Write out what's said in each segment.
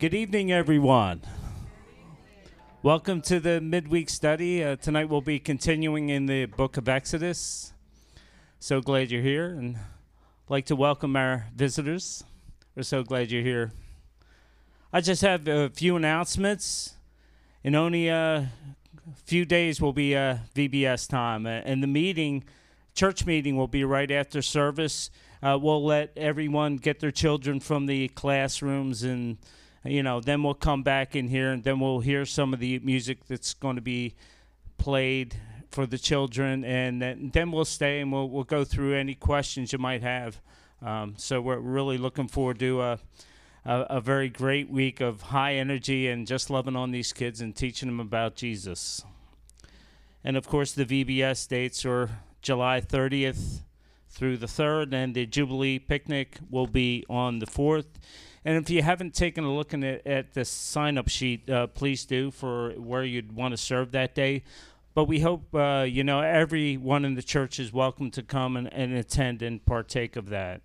Good evening, everyone. Welcome to the midweek study. Uh, tonight we'll be continuing in the book of Exodus. So glad you're here and like to welcome our visitors. We're so glad you're here. I just have a few announcements. In only a few days will be a VBS time, uh, and the meeting, church meeting, will be right after service. Uh, we'll let everyone get their children from the classrooms and you know, then we'll come back in here and then we'll hear some of the music that's going to be played for the children, and then, then we'll stay and we'll we'll go through any questions you might have. Um, so we're really looking forward to a, a, a very great week of high energy and just loving on these kids and teaching them about Jesus. And of course, the VBS dates are July 30th through the 3rd, and the Jubilee picnic will be on the 4th. And if you haven't taken a look at, at the sign up sheet, uh, please do for where you'd want to serve that day. But we hope, uh, you know, everyone in the church is welcome to come and, and attend and partake of that.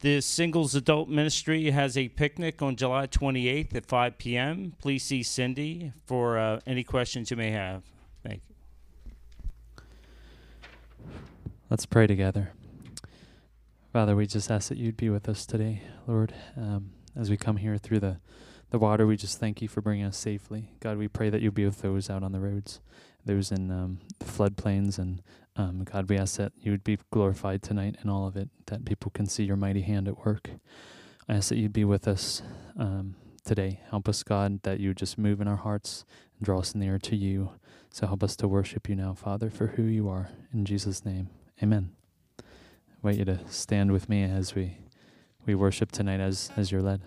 The Singles Adult Ministry has a picnic on July 28th at 5 p.m. Please see Cindy for uh, any questions you may have. Thank you. Let's pray together. Father, we just ask that you'd be with us today, Lord. Um, as we come here through the, the water, we just thank you for bringing us safely. God, we pray that you'll be with those out on the roads, those in um, floodplains. And um, God, we ask that you would be glorified tonight in all of it, that people can see your mighty hand at work. I ask that you'd be with us um, today. Help us, God, that you just move in our hearts and draw us near to you. So help us to worship you now, Father, for who you are. In Jesus' name, amen invite you to stand with me as we we worship tonight as as you're led.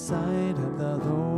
Sight of the Lord.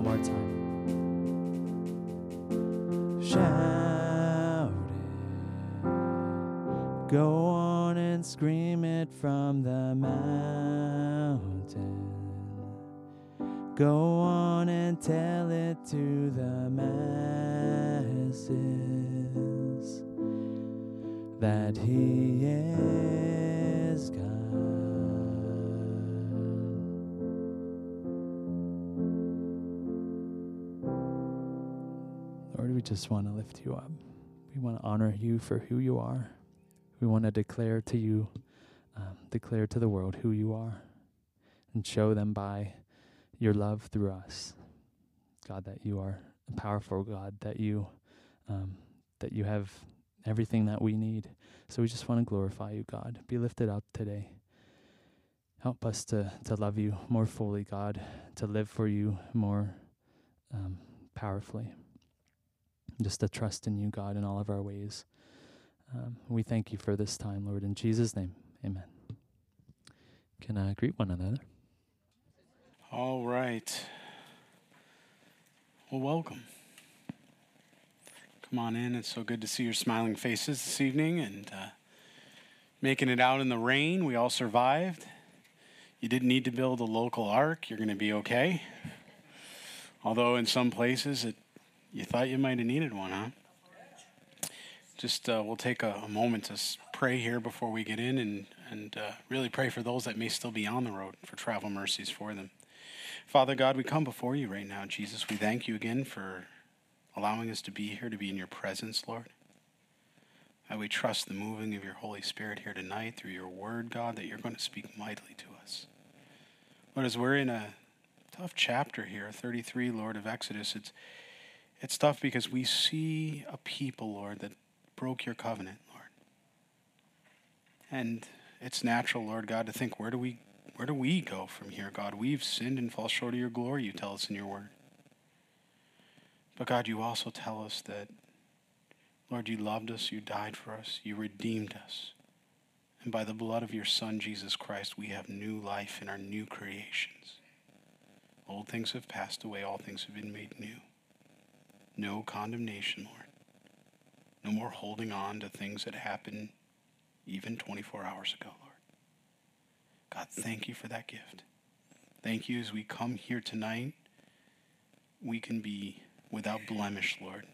One more time. Shout it. Go on and scream it from the mountain. Go on and tell it to the masses that He is God. We just want to lift you up. We want to honor you for who you are. We want to declare to you, um, declare to the world who you are, and show them by your love through us. God, that you are a powerful God, that you, um, that you have everything that we need. So we just want to glorify you, God. Be lifted up today. Help us to, to love you more fully, God, to live for you more um, powerfully just to trust in you, God, in all of our ways. Um, we thank you for this time, Lord. In Jesus' name, amen. Can I greet one another? All right. Well, welcome. Come on in. It's so good to see your smiling faces this evening and uh, making it out in the rain. We all survived. You didn't need to build a local ark. You're going to be okay. Although in some places it, you thought you might have needed one, huh? Just uh, we'll take a, a moment to pray here before we get in and, and uh, really pray for those that may still be on the road for travel mercies for them. Father God, we come before you right now, Jesus. We thank you again for allowing us to be here, to be in your presence, Lord. And we trust the moving of your Holy Spirit here tonight through your word, God, that you're going to speak mightily to us. Lord, as we're in a tough chapter here, 33, Lord, of Exodus, it's, it's tough because we see a people, Lord, that broke your covenant, Lord. And it's natural, Lord God, to think, where do we where do we go from here, God? We've sinned and fall short of your glory, you tell us in your word. But God, you also tell us that, Lord, you loved us, you died for us, you redeemed us. And by the blood of your Son, Jesus Christ, we have new life in our new creations. Old things have passed away, all things have been made new. No condemnation, Lord. No more holding on to things that happened even 24 hours ago, Lord. God, thank you for that gift. Thank you as we come here tonight, we can be without blemish, Lord.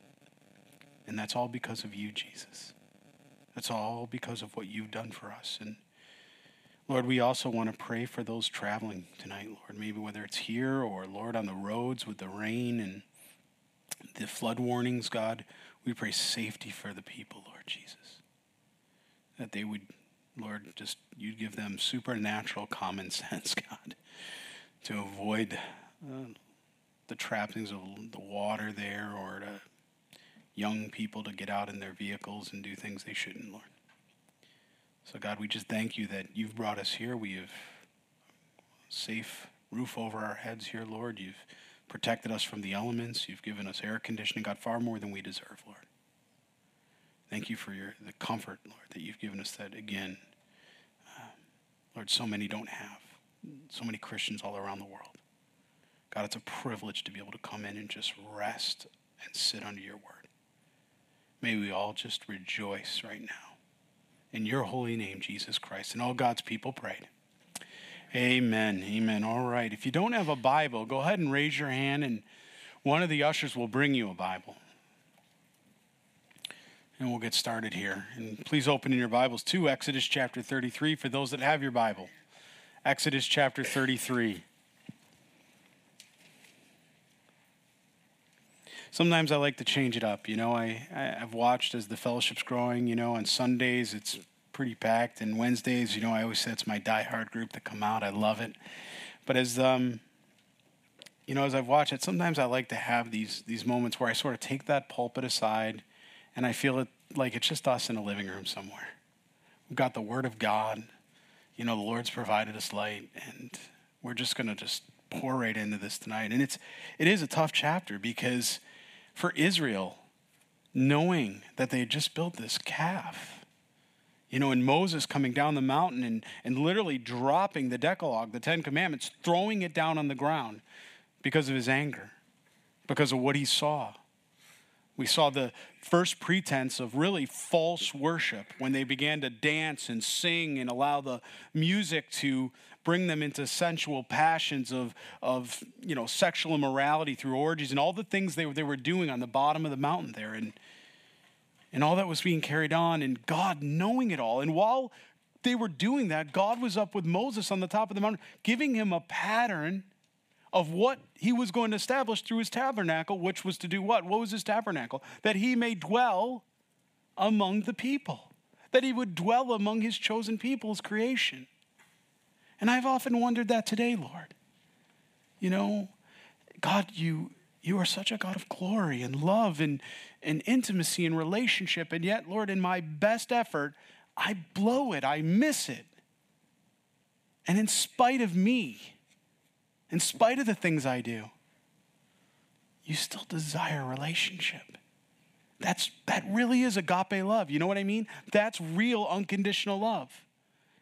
And that's all because of you, Jesus. That's all because of what you've done for us. And Lord, we also want to pray for those traveling tonight, Lord. Maybe whether it's here or, Lord, on the roads with the rain and the flood warnings, God, we pray safety for the people, Lord Jesus. That they would Lord, just you'd give them supernatural common sense, God, to avoid uh, the trappings of the water there or to young people to get out in their vehicles and do things they shouldn't, Lord. So, God, we just thank you that you've brought us here. We have safe roof over our heads here, Lord. You've protected us from the elements. You've given us air conditioning, God, far more than we deserve, Lord. Thank you for your the comfort, Lord, that you've given us that again. Uh, Lord, so many don't have. So many Christians all around the world. God, it's a privilege to be able to come in and just rest and sit under your word. May we all just rejoice right now. In your holy name, Jesus Christ. And all God's people prayed. Amen. Amen. All right. If you don't have a Bible, go ahead and raise your hand, and one of the ushers will bring you a Bible. And we'll get started here. And please open in your Bibles to Exodus chapter 33 for those that have your Bible. Exodus chapter 33. Sometimes I like to change it up. You know, I, I've watched as the fellowship's growing. You know, on Sundays it's pretty packed, and Wednesdays, you know, I always say it's my diehard group that come out. I love it. But as um, you know, as I've watched it, sometimes I like to have these these moments where I sort of take that pulpit aside and I feel it like it's just us in a living room somewhere. We've got the Word of God. You know, the Lord's provided us light, and we're just going to just pour right into this tonight. And it's it is a tough chapter because for Israel, knowing that they had just built this calf, you know, and Moses coming down the mountain and, and literally dropping the Decalogue, the Ten Commandments, throwing it down on the ground because of his anger, because of what he saw. We saw the first pretense of really false worship when they began to dance and sing and allow the music to bring them into sensual passions of, of you know, sexual immorality through orgies and all the things they, they were doing on the bottom of the mountain there. And, and all that was being carried on, and God knowing it all. And while they were doing that, God was up with Moses on the top of the mountain, giving him a pattern of what he was going to establish through his tabernacle, which was to do what? What was his tabernacle? That he may dwell among the people, that he would dwell among his chosen people's creation. And I've often wondered that today, Lord. You know, God, you you are such a God of glory and love and, and intimacy and relationship. And yet, Lord, in my best effort, I blow it, I miss it. And in spite of me, in spite of the things I do, you still desire relationship. That's, that really is agape love. You know what I mean? That's real unconditional love.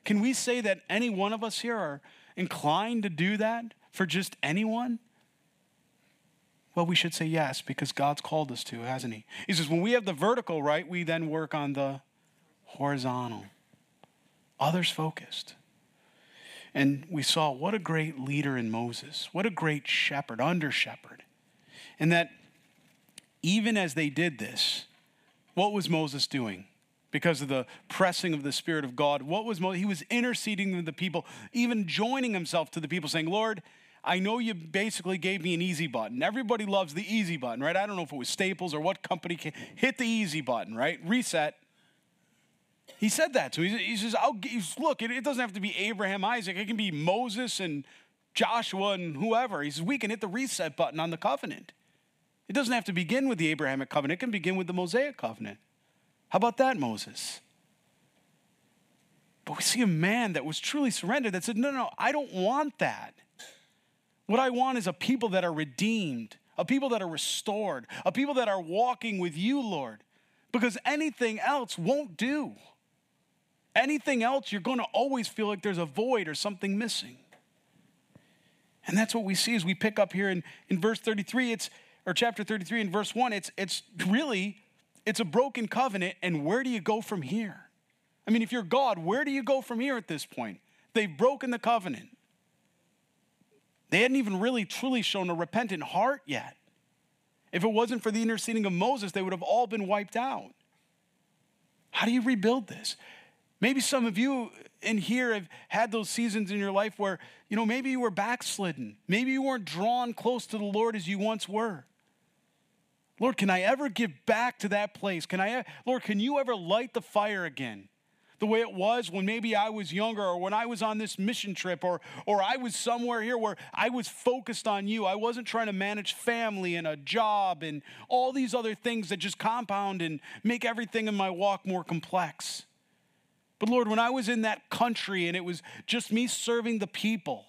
Can we say that any one of us here are inclined to do that for just anyone? Well, we should say yes because God's called us to, hasn't He? He says, when we have the vertical right, we then work on the horizontal, others focused. And we saw what a great leader in Moses, what a great shepherd, under shepherd. And that even as they did this, what was Moses doing? Because of the pressing of the Spirit of God, what was Moses? He was interceding with the people, even joining himself to the people, saying, Lord, I know you basically gave me an easy button. Everybody loves the easy button, right? I don't know if it was Staples or what company hit the easy button, right? Reset. He said that to him. He says, I'll, look, it, it doesn't have to be Abraham, Isaac. It can be Moses and Joshua and whoever. He says, we can hit the reset button on the covenant. It doesn't have to begin with the Abrahamic covenant. It can begin with the Mosaic covenant. How about that, Moses? But we see a man that was truly surrendered that said, no, no, I don't want that. What I want is a people that are redeemed, a people that are restored, a people that are walking with you, Lord, because anything else won't do. Anything else, you're going to always feel like there's a void or something missing. And that's what we see as we pick up here in, in verse 33, it's or chapter 33 in verse 1, it's it's really it's a broken covenant, and where do you go from here? I mean, if you're God, where do you go from here at this point? They've broken the covenant. They hadn't even really truly shown a repentant heart yet. If it wasn't for the interceding of Moses, they would have all been wiped out. How do you rebuild this? Maybe some of you in here have had those seasons in your life where, you know, maybe you were backslidden. Maybe you weren't drawn close to the Lord as you once were. Lord, can I ever give back to that place? Can I, Lord, can you ever light the fire again? The way it was when maybe I was younger or when I was on this mission trip or, or I was somewhere here where I was focused on you. I wasn't trying to manage family and a job and all these other things that just compound and make everything in my walk more complex. But Lord, when I was in that country and it was just me serving the people,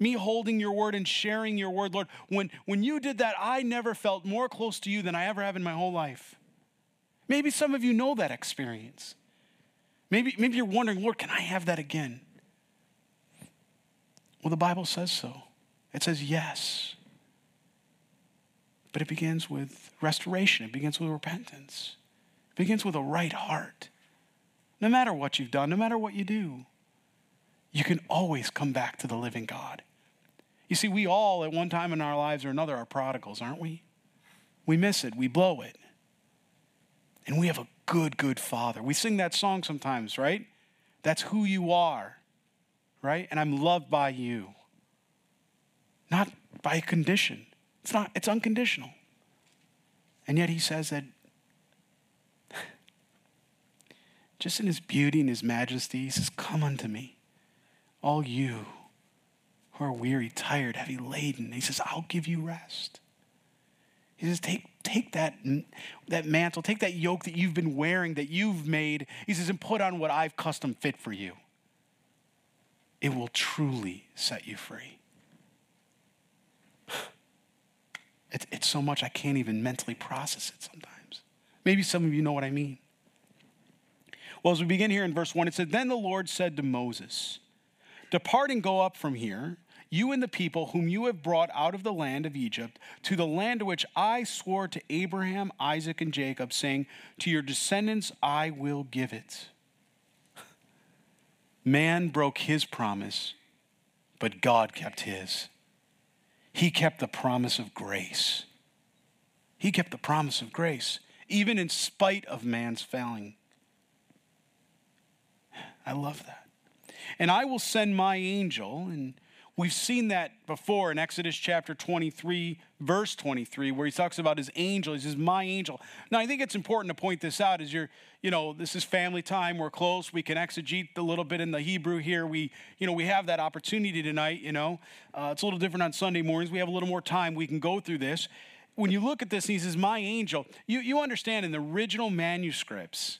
me holding your word and sharing your word, Lord, when, when you did that, I never felt more close to you than I ever have in my whole life. Maybe some of you know that experience. Maybe, maybe you're wondering, Lord, can I have that again? Well, the Bible says so. It says yes. But it begins with restoration, it begins with repentance, it begins with a right heart. No matter what you've done, no matter what you do, you can always come back to the living God. You see, we all at one time in our lives or another are prodigals, aren't we? We miss it, we blow it. And we have a good, good Father. We sing that song sometimes, right? That's who you are, right? And I'm loved by you. Not by a condition. It's not, it's unconditional. And yet he says that just in his beauty and his majesty, he says, Come unto me, all you who are weary, tired, heavy laden. He says, I'll give you rest. He says, Take take that, that mantle, take that yoke that you've been wearing, that you've made, he says, and put on what I've custom fit for you. It will truly set you free. It's, it's so much I can't even mentally process it sometimes. Maybe some of you know what I mean. Well, as we begin here in verse 1, it said, Then the Lord said to Moses, Depart and go up from here, you and the people whom you have brought out of the land of Egypt, to the land which I swore to Abraham, Isaac, and Jacob, saying, To your descendants I will give it. Man broke his promise, but God kept his. He kept the promise of grace. He kept the promise of grace, even in spite of man's failing. I love that. And I will send my angel, and we've seen that before in Exodus chapter 23, verse 23, where he talks about his angel. He says, My angel. Now, I think it's important to point this out as you're, you know, this is family time. We're close. We can exegete a little bit in the Hebrew here. We, you know, we have that opportunity tonight, you know. Uh, it's a little different on Sunday mornings. We have a little more time. We can go through this. When you look at this, he says, My angel, you, you understand in the original manuscripts,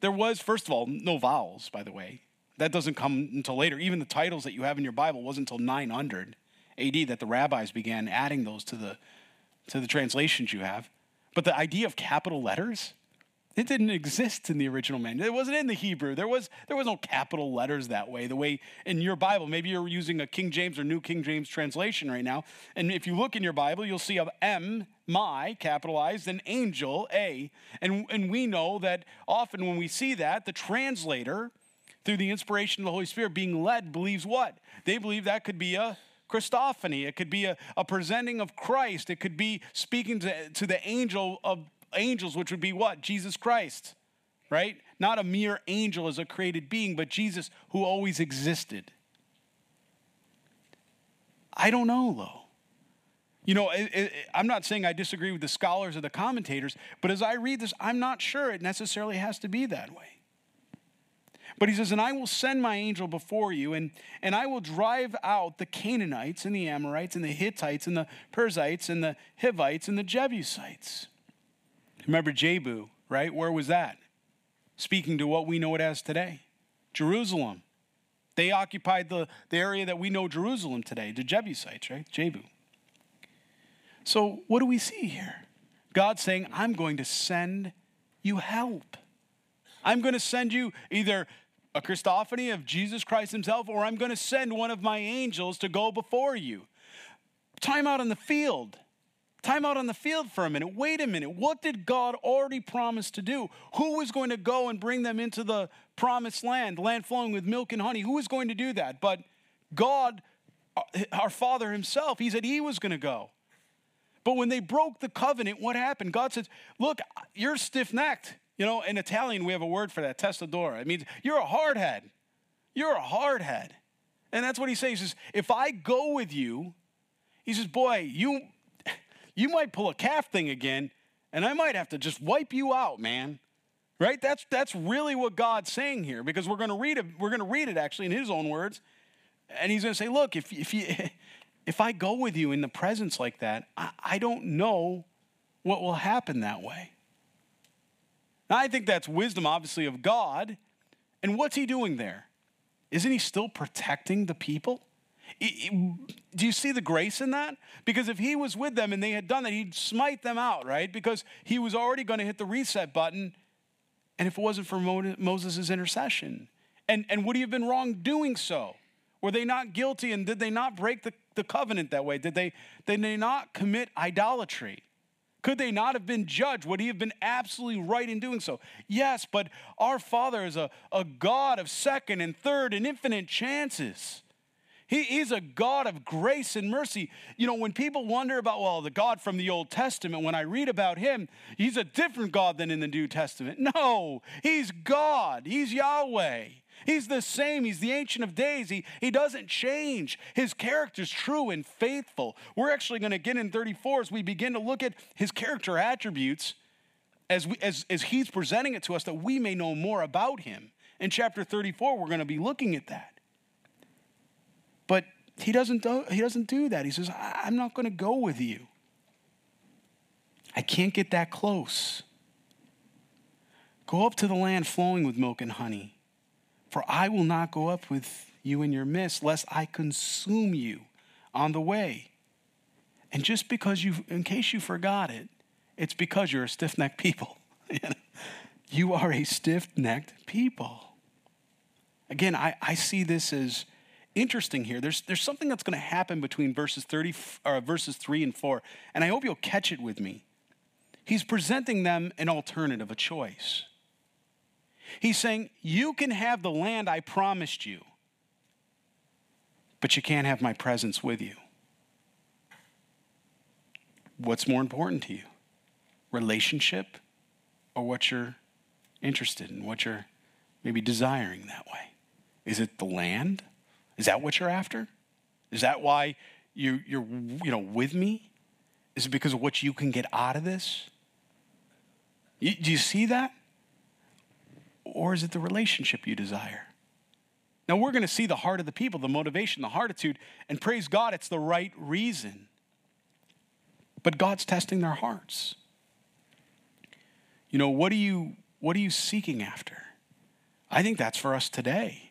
there was, first of all, no vowels, by the way. That doesn't come until later. Even the titles that you have in your Bible wasn't until 900 AD that the rabbis began adding those to the, to the translations you have. But the idea of capital letters, it didn't exist in the original manual. It wasn't in the Hebrew. There was, there was no capital letters that way. The way in your Bible, maybe you're using a King James or New King James translation right now. And if you look in your Bible, you'll see a M, my, capitalized, and angel, A. And, and we know that often when we see that, the translator, through the inspiration of the Holy Spirit being led, believes what? They believe that could be a Christophany. It could be a, a presenting of Christ. It could be speaking to, to the angel of angels, which would be what? Jesus Christ, right? Not a mere angel as a created being, but Jesus who always existed. I don't know, though. You know, it, it, I'm not saying I disagree with the scholars or the commentators, but as I read this, I'm not sure it necessarily has to be that way. But he says, And I will send my angel before you, and, and I will drive out the Canaanites and the Amorites and the Hittites and the Perizzites and the Hivites and the Jebusites. Remember Jebu, right? Where was that? Speaking to what we know it as today Jerusalem. They occupied the, the area that we know Jerusalem today, the Jebusites, right? Jebu. So, what do we see here? God saying, I'm going to send you help. I'm going to send you either a Christophany of Jesus Christ Himself, or I'm going to send one of my angels to go before you. Time out on the field. Time out on the field for a minute. Wait a minute. What did God already promise to do? Who was going to go and bring them into the promised land, land flowing with milk and honey? Who was going to do that? But God, uh, our Father Himself, He said He was going to go. But when they broke the covenant, what happened? God says, Look, you're stiff necked. You know, in Italian, we have a word for that, testa dura. It means you're a hardhead. You're a hardhead. And that's what he says. He says, if I go with you, he says, boy, you, you might pull a calf thing again, and I might have to just wipe you out, man. Right? That's, that's really what God's saying here, because we're going to read it, we're going to read it actually in his own words. And he's going to say, look, if, if, you, if I go with you in the presence like that, I, I don't know what will happen that way. I think that's wisdom, obviously, of God. And what's he doing there? Isn't he still protecting the people? Do you see the grace in that? Because if he was with them and they had done that, he'd smite them out, right? Because he was already going to hit the reset button. And if it wasn't for Moses' intercession, and, and would he have been wrong doing so? Were they not guilty and did they not break the, the covenant that way? Did they, did they not commit idolatry? Could they not have been judged? Would he have been absolutely right in doing so? Yes, but our Father is a, a God of second and third and infinite chances. He, he's a God of grace and mercy. You know, when people wonder about, well, the God from the Old Testament, when I read about him, he's a different God than in the New Testament. No, he's God, he's Yahweh. He's the same. He's the Ancient of Days. He, he doesn't change. His character's true and faithful. We're actually going to get in 34 as we begin to look at his character attributes as, we, as, as he's presenting it to us that we may know more about him. In chapter 34, we're going to be looking at that. But he doesn't do, he doesn't do that. He says, I'm not going to go with you. I can't get that close. Go up to the land flowing with milk and honey. For I will not go up with you in your midst, lest I consume you on the way. And just because you, in case you forgot it, it's because you're a stiff necked people. you are a stiff necked people. Again, I, I see this as interesting here. There's, there's something that's going to happen between verses 30, or verses 3 and 4, and I hope you'll catch it with me. He's presenting them an alternative, a choice. He's saying, You can have the land I promised you, but you can't have my presence with you. What's more important to you? Relationship or what you're interested in, what you're maybe desiring that way? Is it the land? Is that what you're after? Is that why you, you're you know, with me? Is it because of what you can get out of this? You, do you see that? Or is it the relationship you desire? Now, we're going to see the heart of the people, the motivation, the heartitude, and praise God, it's the right reason. But God's testing their hearts. You know, what are you, what are you seeking after? I think that's for us today.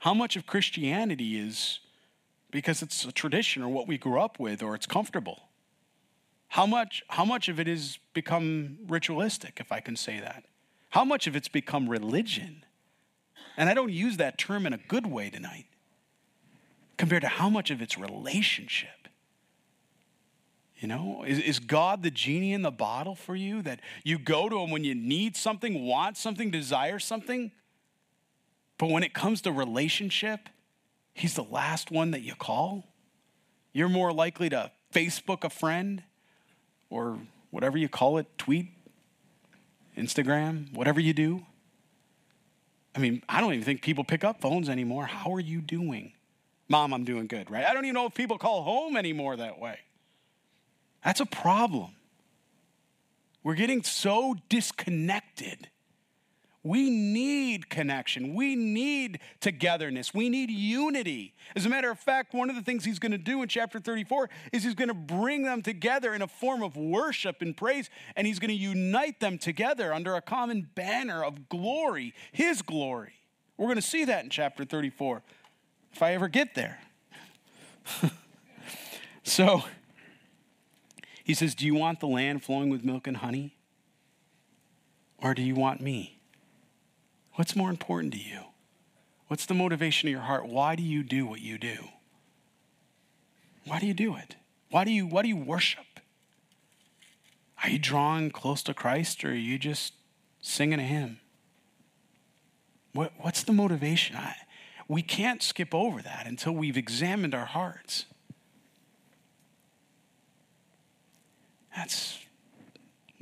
How much of Christianity is because it's a tradition or what we grew up with or it's comfortable? How much, how much of it has become ritualistic, if I can say that? How much of it's become religion? And I don't use that term in a good way tonight, compared to how much of it's relationship. You know, is, is God the genie in the bottle for you that you go to him when you need something, want something, desire something? But when it comes to relationship, he's the last one that you call. You're more likely to Facebook a friend or whatever you call it, tweet, Instagram, whatever you do. I mean, I don't even think people pick up phones anymore. How are you doing? Mom, I'm doing good, right? I don't even know if people call home anymore that way. That's a problem. We're getting so disconnected we need connection. We need togetherness. We need unity. As a matter of fact, one of the things he's going to do in chapter 34 is he's going to bring them together in a form of worship and praise, and he's going to unite them together under a common banner of glory, his glory. We're going to see that in chapter 34 if I ever get there. so he says, Do you want the land flowing with milk and honey? Or do you want me? What's more important to you? What's the motivation of your heart? Why do you do what you do? Why do you do it? Why do you, why do you worship? Are you drawing close to Christ or are you just singing a hymn? What, what's the motivation? I, we can't skip over that until we've examined our hearts. That's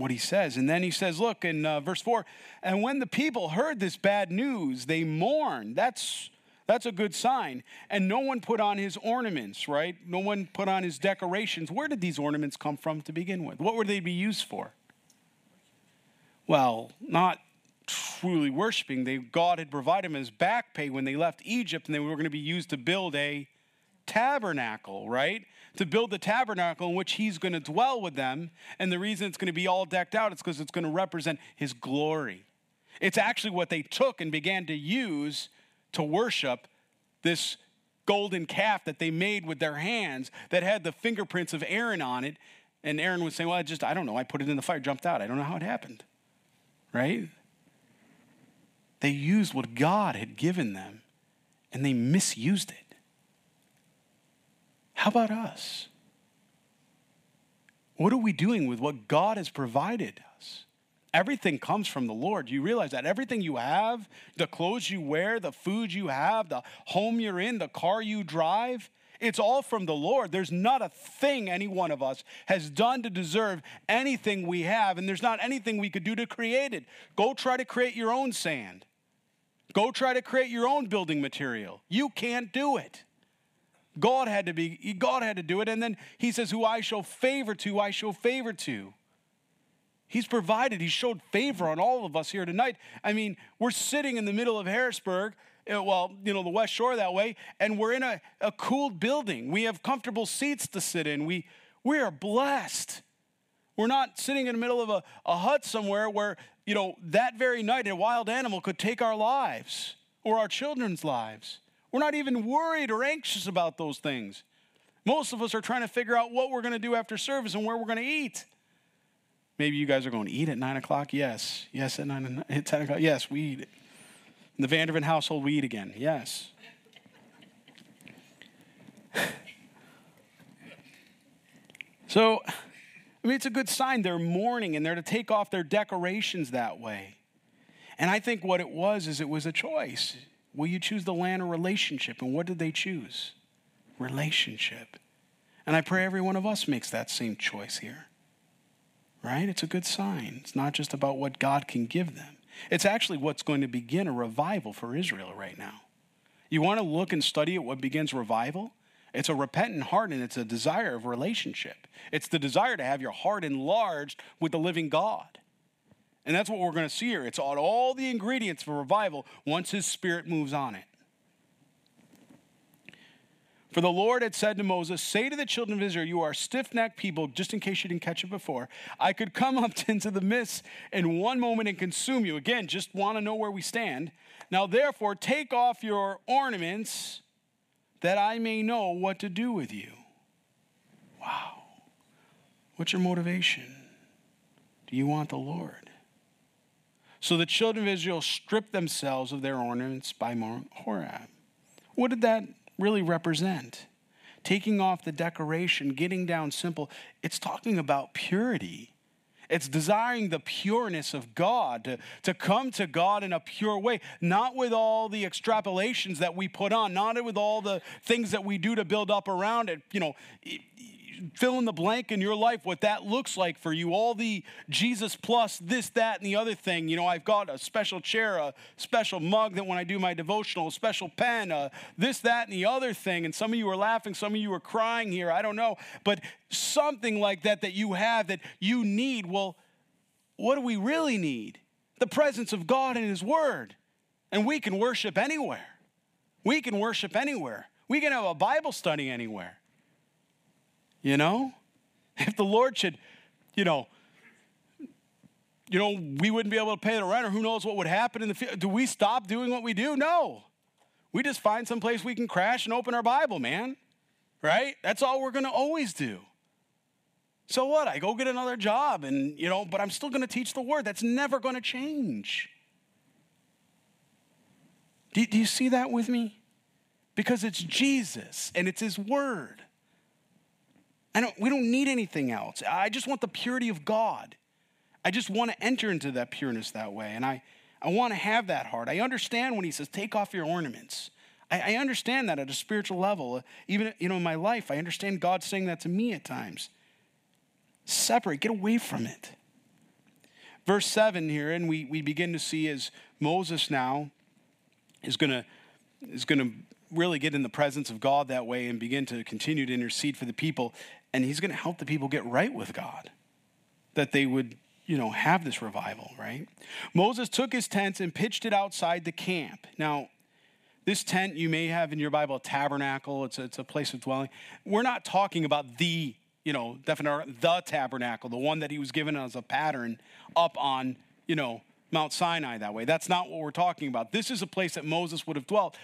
what he says. And then he says, look, in uh, verse 4 and when the people heard this bad news, they mourned. That's, that's a good sign. And no one put on his ornaments, right? No one put on his decorations. Where did these ornaments come from to begin with? What would they be used for? Well, not truly worshiping. They, God had provided them as back pay when they left Egypt, and they were going to be used to build a tabernacle, right? To build the tabernacle in which he's going to dwell with them. And the reason it's going to be all decked out is because it's going to represent his glory. It's actually what they took and began to use to worship this golden calf that they made with their hands that had the fingerprints of Aaron on it. And Aaron would say, Well, I just, I don't know. I put it in the fire, jumped out. I don't know how it happened. Right? They used what God had given them and they misused it. How about us? What are we doing with what God has provided us? Everything comes from the Lord. You realize that everything you have, the clothes you wear, the food you have, the home you're in, the car you drive, it's all from the Lord. There's not a thing any one of us has done to deserve anything we have, and there's not anything we could do to create it. Go try to create your own sand. Go try to create your own building material. You can't do it. God had to be, God had to do it. And then he says, Who I show favor to, I show favor to. He's provided, He showed favor on all of us here tonight. I mean, we're sitting in the middle of Harrisburg, uh, well, you know, the West Shore that way, and we're in a, a cooled building. We have comfortable seats to sit in. We, we are blessed. We're not sitting in the middle of a, a hut somewhere where, you know, that very night a wild animal could take our lives or our children's lives. We're not even worried or anxious about those things. Most of us are trying to figure out what we're going to do after service and where we're going to eat. Maybe you guys are going to eat at 9 o'clock? Yes. Yes, at 9 at 10 o'clock? Yes, we eat. In the VanderVen household, we eat again. Yes. so, I mean, it's a good sign they're mourning and they're to take off their decorations that way. And I think what it was is it was a choice. Will you choose the land or relationship? And what did they choose? Relationship. And I pray every one of us makes that same choice here. Right? It's a good sign. It's not just about what God can give them, it's actually what's going to begin a revival for Israel right now. You want to look and study at what begins revival? It's a repentant heart and it's a desire of relationship. It's the desire to have your heart enlarged with the living God. And that's what we're going to see here. It's on all the ingredients for revival once his spirit moves on it. For the Lord had said to Moses, Say to the children of Israel, You are stiff necked people, just in case you didn't catch it before. I could come up into the mist in one moment and consume you. Again, just want to know where we stand. Now, therefore, take off your ornaments that I may know what to do with you. Wow. What's your motivation? Do you want the Lord? So the children of Israel stripped themselves of their ornaments by Mount Horeb. What did that really represent? Taking off the decoration, getting down simple. It's talking about purity. It's desiring the pureness of God, to, to come to God in a pure way, not with all the extrapolations that we put on, not with all the things that we do to build up around it. You know, fill in the blank in your life what that looks like for you. All the Jesus plus this, that, and the other thing. You know, I've got a special chair, a special mug that when I do my devotional, a special pen, this, that, and the other thing. And some of you are laughing, some of you are crying here. I don't know. But something like that that you have that you need. Well, what do we really need? The presence of God and His Word. And we can worship anywhere. We can worship anywhere. We can have a Bible study anywhere. You know? If the Lord should, you know, you know, we wouldn't be able to pay the rent, or who knows what would happen in the future. Do we stop doing what we do? No. We just find some place we can crash and open our Bible, man. Right? That's all we're going to always do. So what? I go get another job and, you know, but I'm still going to teach the word. That's never going to change. Do, do you see that with me? Because it's Jesus and it's his word. I don't, we don't need anything else. I just want the purity of God. I just want to enter into that pureness that way. And I, I want to have that heart. I understand when he says, take off your ornaments. I, I understand that at a spiritual level. Even you know, in my life, I understand God saying that to me at times. Separate, get away from it. Verse 7 here, and we, we begin to see as Moses now is gonna is gonna really get in the presence of God that way and begin to continue to intercede for the people and he's going to help the people get right with God, that they would, you know, have this revival, right? Moses took his tent and pitched it outside the camp. Now, this tent you may have in your Bible a tabernacle. It's a, it's a place of dwelling. We're not talking about the, you know, definitely the tabernacle, the one that he was given as a pattern up on, you know, Mount Sinai that way. That's not what we're talking about. This is a place that Moses would have dwelt.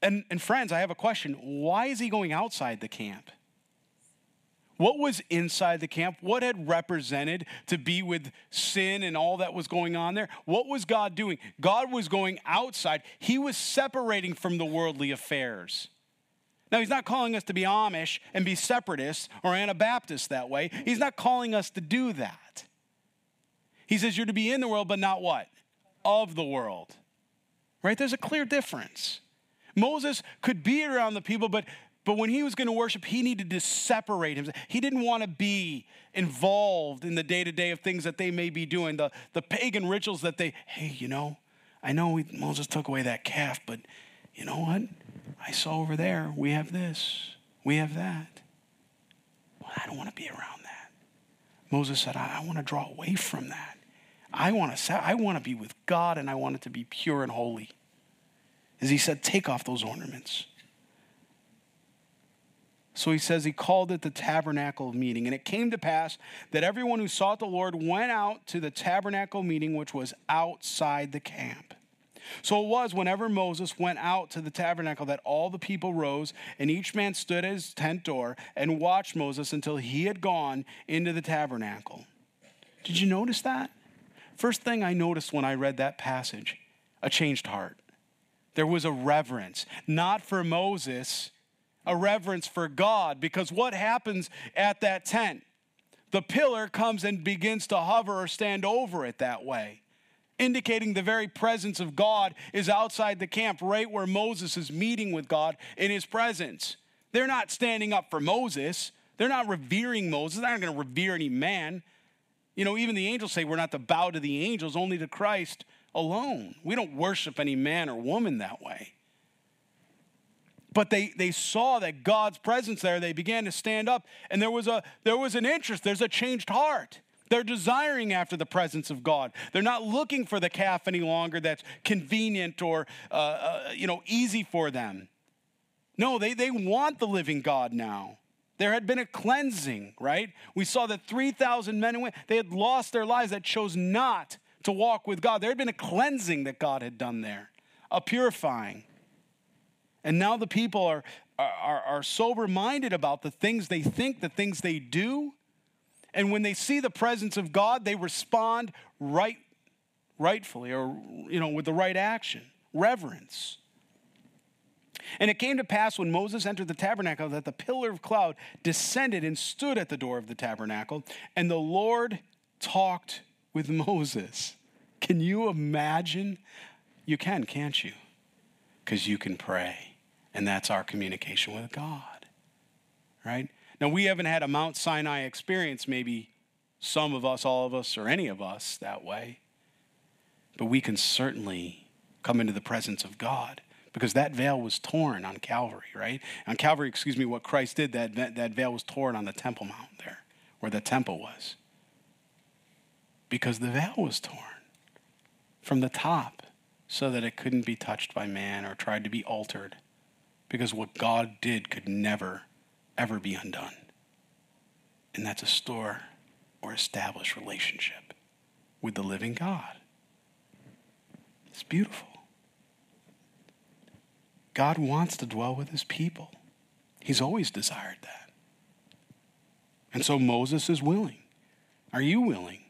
And, and friends, I have a question. Why is he going outside the camp? What was inside the camp? What had represented to be with sin and all that was going on there? What was God doing? God was going outside. He was separating from the worldly affairs. Now, he's not calling us to be Amish and be separatists or Anabaptists that way. He's not calling us to do that. He says you're to be in the world, but not what? Of the world. Right? There's a clear difference. Moses could be around the people, but but when he was going to worship, he needed to separate himself. He didn't want to be involved in the day to day of things that they may be doing, the, the pagan rituals that they, hey, you know, I know we, Moses took away that calf, but you know what? I saw over there, we have this, we have that. Well, I don't want to be around that. Moses said, I, I want to draw away from that. I want to I want to be with God and I want it to be pure and holy. As he said, take off those ornaments. So he says he called it the tabernacle meeting. And it came to pass that everyone who sought the Lord went out to the tabernacle meeting, which was outside the camp. So it was whenever Moses went out to the tabernacle that all the people rose, and each man stood at his tent door and watched Moses until he had gone into the tabernacle. Did you notice that? First thing I noticed when I read that passage a changed heart. There was a reverence, not for Moses, a reverence for God, because what happens at that tent? The pillar comes and begins to hover or stand over it that way indicating the very presence of God is outside the camp, right where Moses is meeting with God in his presence. They're not standing up for Moses. They're not revering Moses. They're not going to revere any man. You know, even the angels say we're not to bow to the angels, only to Christ alone. We don't worship any man or woman that way. But they, they saw that God's presence there. They began to stand up, and there was, a, there was an interest. There's a changed heart. They're desiring after the presence of God. They're not looking for the calf any longer that's convenient or uh, uh, you know easy for them. No, they, they want the living God now. There had been a cleansing, right? We saw that 3,000 men and women, they had lost their lives that chose not to walk with God. There had been a cleansing that God had done there, a purifying. And now the people are, are, are sober minded about the things they think, the things they do, and when they see the presence of God, they respond right, rightfully or, you know, with the right action reverence. And it came to pass when Moses entered the tabernacle that the pillar of cloud descended and stood at the door of the tabernacle, and the Lord talked with Moses. Can you imagine? You can, can't you? Because you can pray, and that's our communication with God, right? Now, we haven't had a Mount Sinai experience, maybe some of us, all of us, or any of us that way. But we can certainly come into the presence of God because that veil was torn on Calvary, right? On Calvary, excuse me, what Christ did, that, that veil was torn on the Temple Mount there, where the temple was. Because the veil was torn from the top so that it couldn't be touched by man or tried to be altered. Because what God did could never ever be undone. And that's a store or established relationship with the living God. It's beautiful. God wants to dwell with his people. He's always desired that. And so Moses is willing. Are you willing?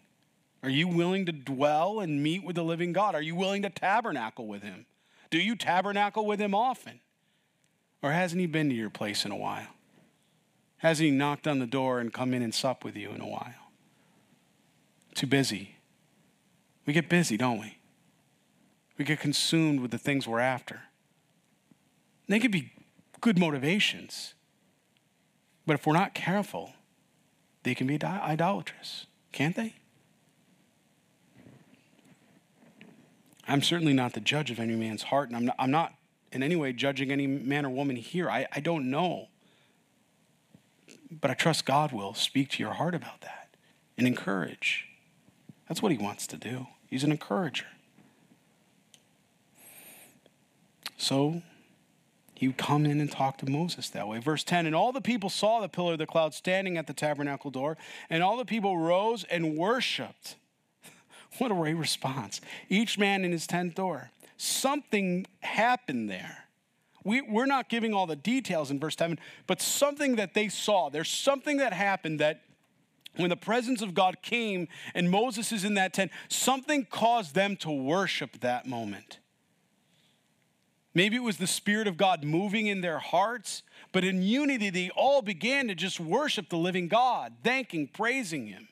Are you willing to dwell and meet with the living God? Are you willing to tabernacle with him? Do you tabernacle with him often? Or hasn't he been to your place in a while? Hasn't he knocked on the door and come in and sup with you in a while? Too busy. We get busy, don't we? We get consumed with the things we're after. They could be good motivations, but if we're not careful, they can be idolatrous, can't they? I'm certainly not the judge of any man's heart, and I'm not, I'm not in any way judging any man or woman here. I, I don't know. But I trust God will speak to your heart about that and encourage. That's what He wants to do. He's an encourager. So he would come in and talk to Moses that way. Verse 10 And all the people saw the pillar of the cloud standing at the tabernacle door, and all the people rose and worshiped. what a great response. Each man in his tent door. Something happened there. We, we're not giving all the details in verse 7, but something that they saw. There's something that happened that when the presence of God came and Moses is in that tent, something caused them to worship that moment. Maybe it was the Spirit of God moving in their hearts, but in unity, they all began to just worship the living God, thanking, praising Him.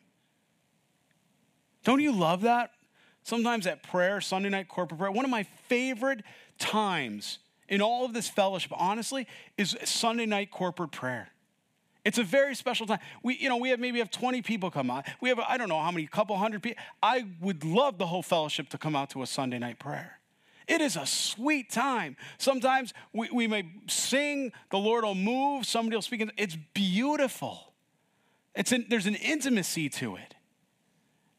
Don't you love that? Sometimes at prayer, Sunday night corporate prayer, one of my favorite times in all of this fellowship, honestly, is Sunday night corporate prayer. It's a very special time. We, you know, we have maybe have 20 people come out. We have, I don't know how many, couple hundred people. I would love the whole fellowship to come out to a Sunday night prayer. It is a sweet time. Sometimes we, we may sing, the Lord will move, somebody will speak. It's beautiful. It's there's an intimacy to it.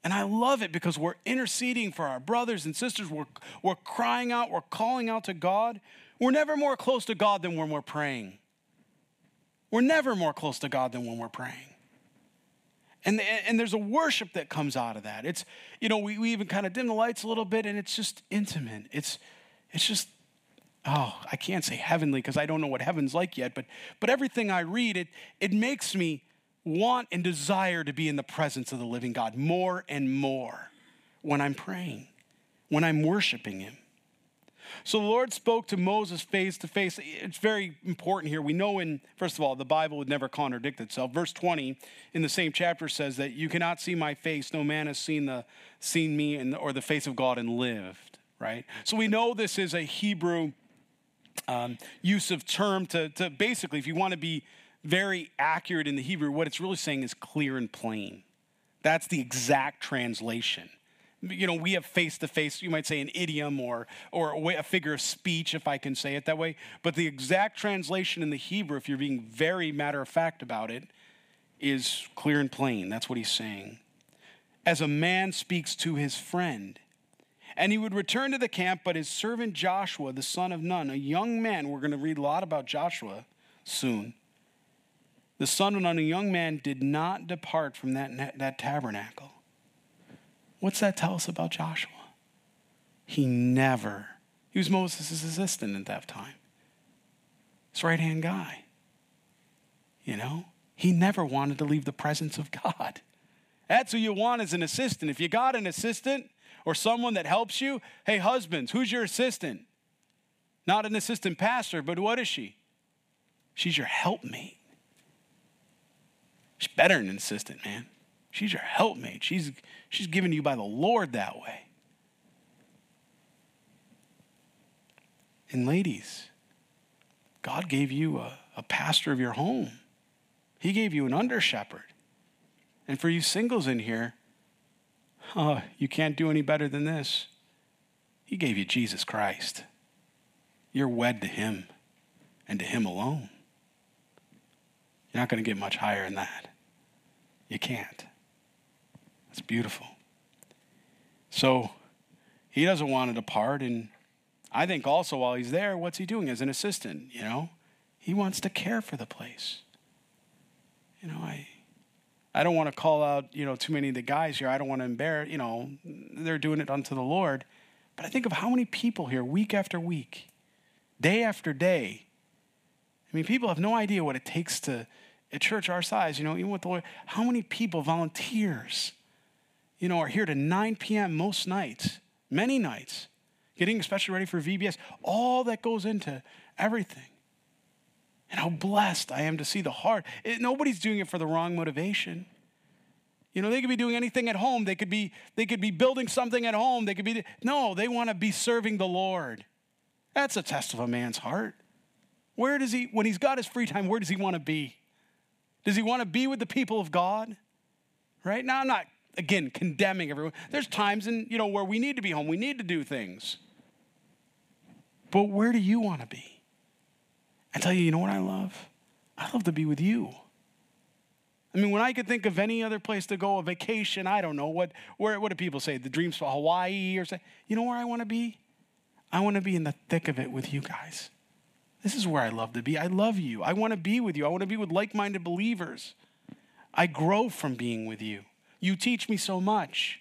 And I love it because we're interceding for our brothers and sisters. We're, we're crying out, we're calling out to God. We're never more close to God than when we're praying. We're never more close to God than when we're praying. And, and there's a worship that comes out of that. It's, you know, we, we even kind of dim the lights a little bit and it's just intimate. It's, it's just, oh, I can't say heavenly because I don't know what heaven's like yet, but, but everything I read, it, it makes me want and desire to be in the presence of the living God more and more when I'm praying, when I'm worshiping Him. So the Lord spoke to Moses face to face. It's very important here. We know in, first of all, the Bible would never contradict itself. Verse 20 in the same chapter says that you cannot see my face. No man has seen, the, seen me and, or the face of God and lived, right? So we know this is a Hebrew um, use of term to, to basically, if you want to be very accurate in the Hebrew, what it's really saying is clear and plain. That's the exact translation you know, we have face to face, you might say an idiom or, or a figure of speech, if I can say it that way. But the exact translation in the Hebrew, if you're being very matter of fact about it, is clear and plain. That's what he's saying. As a man speaks to his friend. And he would return to the camp, but his servant Joshua, the son of Nun, a young man, we're going to read a lot about Joshua soon. The son of a young man, did not depart from that, that tabernacle What's that tell us about Joshua? He never, he was Moses' assistant at that time, his right hand guy. You know, he never wanted to leave the presence of God. That's who you want as an assistant. If you got an assistant or someone that helps you, hey, husbands, who's your assistant? Not an assistant pastor, but what is she? She's your helpmate. She's better than an assistant, man. She's your helpmate. She's, she's given you by the Lord that way. And ladies, God gave you a, a pastor of your home. He gave you an under shepherd. And for you singles in here, oh, you can't do any better than this. He gave you Jesus Christ. You're wed to Him and to Him alone. You're not going to get much higher than that. You can't. It's beautiful. So he doesn't want to depart. And I think also while he's there, what's he doing as an assistant? You know, he wants to care for the place. You know, I. I don't want to call out, you know, too many of the guys here. I don't want to embarrass, you know, they're doing it unto the Lord. But I think of how many people here, week after week, day after day. I mean, people have no idea what it takes to, a church our size, you know, even with the Lord, how many people, volunteers, you know, are here to 9 p.m. most nights, many nights, getting especially ready for VBS, all that goes into everything. And how blessed I am to see the heart. It, nobody's doing it for the wrong motivation. You know, they could be doing anything at home. They could be, they could be building something at home. They could be, no, they want to be serving the Lord. That's a test of a man's heart. Where does he, when he's got his free time, where does he want to be? Does he want to be with the people of God? Right? Now, I'm not again condemning everyone. There's times in, you know, where we need to be home. We need to do things. But where do you want to be? I tell you, you know what I love? I love to be with you. I mean, when I could think of any other place to go, a vacation, I don't know what. Where what do people say? The dreams for Hawaii or something. You know where I want to be? I want to be in the thick of it with you guys. This is where I love to be. I love you. I want to be with you. I want to be with like-minded believers. I grow from being with you. You teach me so much.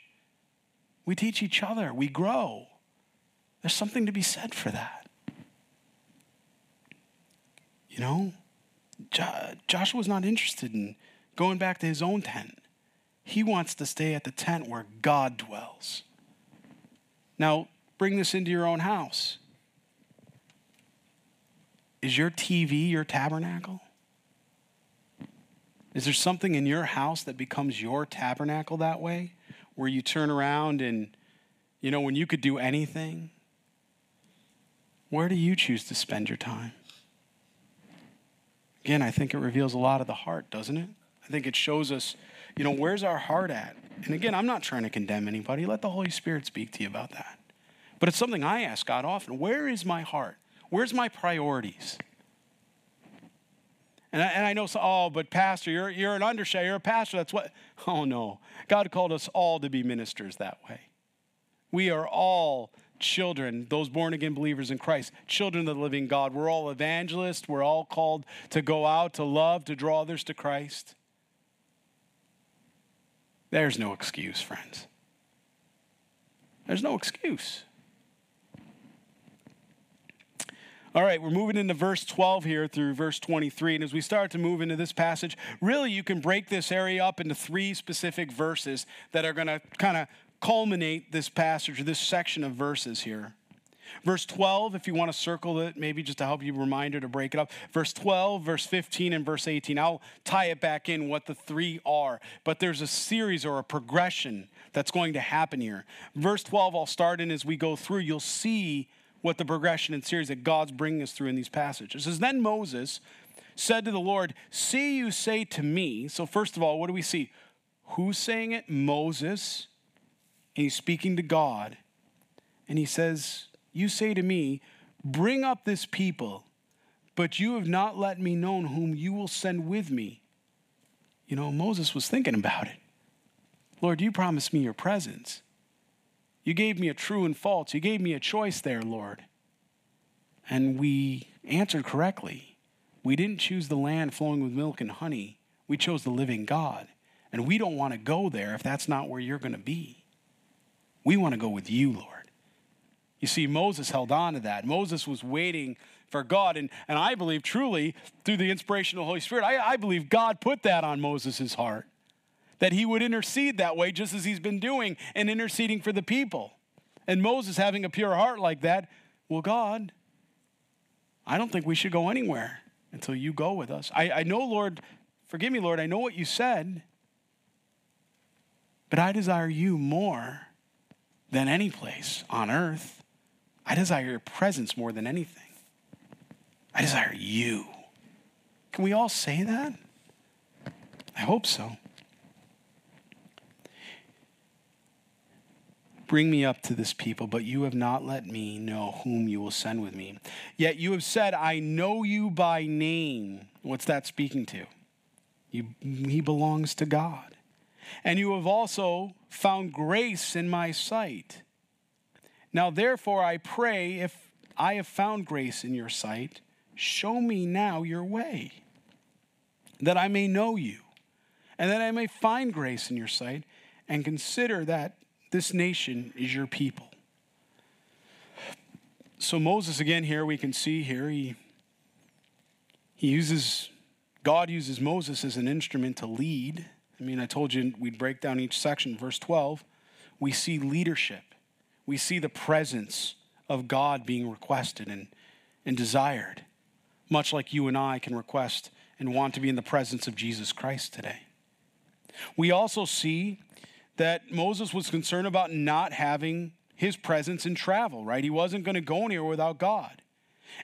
We teach each other, we grow. There's something to be said for that. You know, jo- Joshua's not interested in going back to his own tent. He wants to stay at the tent where God dwells. Now, bring this into your own house. Is your TV your tabernacle? Is there something in your house that becomes your tabernacle that way? Where you turn around and, you know, when you could do anything? Where do you choose to spend your time? Again, I think it reveals a lot of the heart, doesn't it? I think it shows us, you know, where's our heart at? And again, I'm not trying to condemn anybody. Let the Holy Spirit speak to you about that. But it's something I ask God often where is my heart? Where's my priorities? And I, and I know, so, oh, but pastor, you're, you're an undershepherd, you're a pastor. That's what. Oh, no. God called us all to be ministers that way. We are all children, those born again believers in Christ, children of the living God. We're all evangelists. We're all called to go out, to love, to draw others to Christ. There's no excuse, friends. There's no excuse. All right, we're moving into verse 12 here through verse 23. And as we start to move into this passage, really you can break this area up into three specific verses that are going to kind of culminate this passage or this section of verses here. Verse 12, if you want to circle it, maybe just to help you reminder to break it up. Verse 12, verse 15, and verse 18. I'll tie it back in what the three are, but there's a series or a progression that's going to happen here. Verse 12, I'll start in as we go through. You'll see what the progression and series that God's bringing us through in these passages. It says, Then Moses said to the Lord, See, you say to me. So, first of all, what do we see? Who's saying it? Moses. And he's speaking to God. And he says, You say to me, Bring up this people, but you have not let me know whom you will send with me. You know, Moses was thinking about it. Lord, you promised me your presence. You gave me a true and false. You gave me a choice there, Lord. And we answered correctly. We didn't choose the land flowing with milk and honey. We chose the living God. And we don't want to go there if that's not where you're going to be. We want to go with you, Lord. You see, Moses held on to that. Moses was waiting for God. And, and I believe truly, through the inspiration of the Holy Spirit, I, I believe God put that on Moses' heart that he would intercede that way, just as he's been doing and interceding for the people. And Moses having a pure heart like that, well, God, I don't think we should go anywhere until you go with us. I, I know, Lord, forgive me, Lord, I know what you said, but I desire you more than any place on earth. I desire your presence more than anything. I desire you. Can we all say that? I hope so. Bring me up to this people, but you have not let me know whom you will send with me. Yet you have said, I know you by name. What's that speaking to? You, he belongs to God. And you have also found grace in my sight. Now, therefore, I pray, if I have found grace in your sight, show me now your way, that I may know you, and that I may find grace in your sight, and consider that this nation is your people. So, Moses, again, here we can see here, he, he uses, God uses Moses as an instrument to lead. I mean, I told you we'd break down each section. Verse 12, we see leadership, we see the presence of God being requested and, and desired, much like you and I can request and want to be in the presence of Jesus Christ today. We also see that Moses was concerned about not having his presence in travel, right? He wasn't going to go anywhere without God.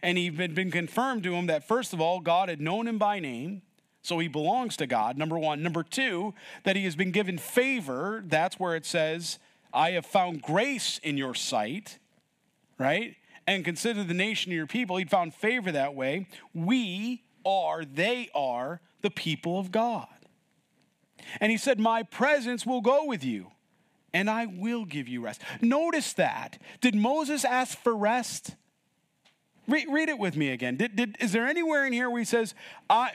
And he had been confirmed to him that, first of all, God had known him by name, so he belongs to God, number one. Number two, that he has been given favor. That's where it says, I have found grace in your sight, right? And consider the nation of your people. He'd found favor that way. We are, they are the people of God. And he said, My presence will go with you, and I will give you rest. Notice that. Did Moses ask for rest? Re- read it with me again. Did, did, is there anywhere in here where he says,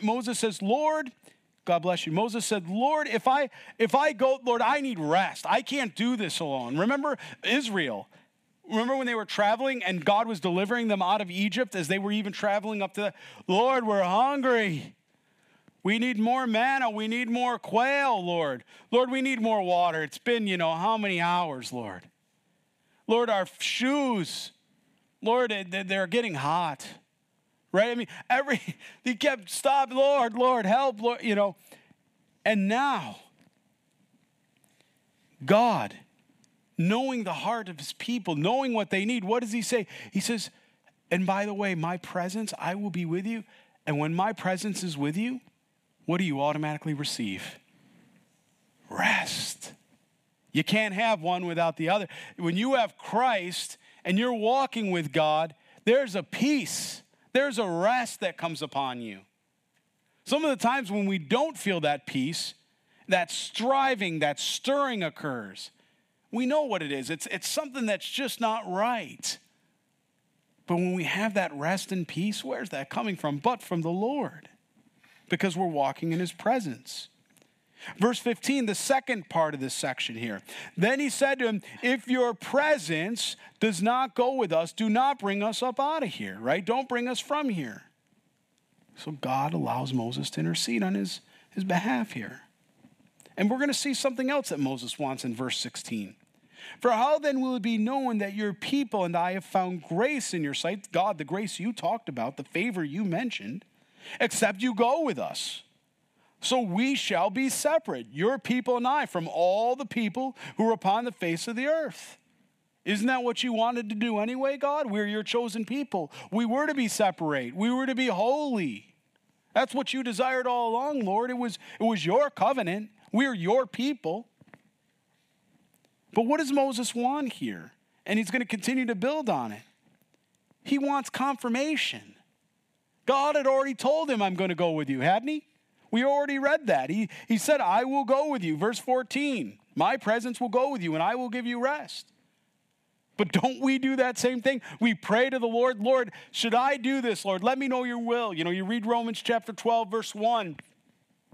Moses says, Lord, God bless you. Moses said, Lord, if I if I go, Lord, I need rest. I can't do this alone. Remember Israel. Remember when they were traveling and God was delivering them out of Egypt as they were even traveling up to, the, Lord, we're hungry. We need more manna. We need more quail, Lord. Lord, we need more water. It's been, you know, how many hours, Lord? Lord, our shoes, Lord, they're getting hot, right? I mean, every, he kept stopping, Lord, Lord, help, Lord, you know. And now, God, knowing the heart of his people, knowing what they need, what does he say? He says, and by the way, my presence, I will be with you. And when my presence is with you, what do you automatically receive? Rest. You can't have one without the other. When you have Christ and you're walking with God, there's a peace, there's a rest that comes upon you. Some of the times when we don't feel that peace, that striving, that stirring occurs. We know what it is. It's, it's something that's just not right. But when we have that rest and peace, where's that coming from? But from the Lord because we're walking in his presence. Verse 15, the second part of this section here. Then he said to him, If your presence does not go with us, do not bring us up out of here, right? Don't bring us from here. So God allows Moses to intercede on his, his behalf here. And we're going to see something else that Moses wants in verse 16. For how then will it be known that your people and I have found grace in your sight, God, the grace you talked about, the favor you mentioned, except you go with us? So we shall be separate, your people and I, from all the people who are upon the face of the earth. Isn't that what you wanted to do anyway, God? We're your chosen people. We were to be separate. We were to be holy. That's what you desired all along, Lord. It was, it was your covenant. We're your people. But what does Moses want here? And he's going to continue to build on it. He wants confirmation. God had already told him, I'm going to go with you, hadn't he? We already read that. He, he said, I will go with you. Verse 14, my presence will go with you and I will give you rest. But don't we do that same thing? We pray to the Lord, Lord, should I do this, Lord? Let me know your will. You know, you read Romans chapter 12, verse 1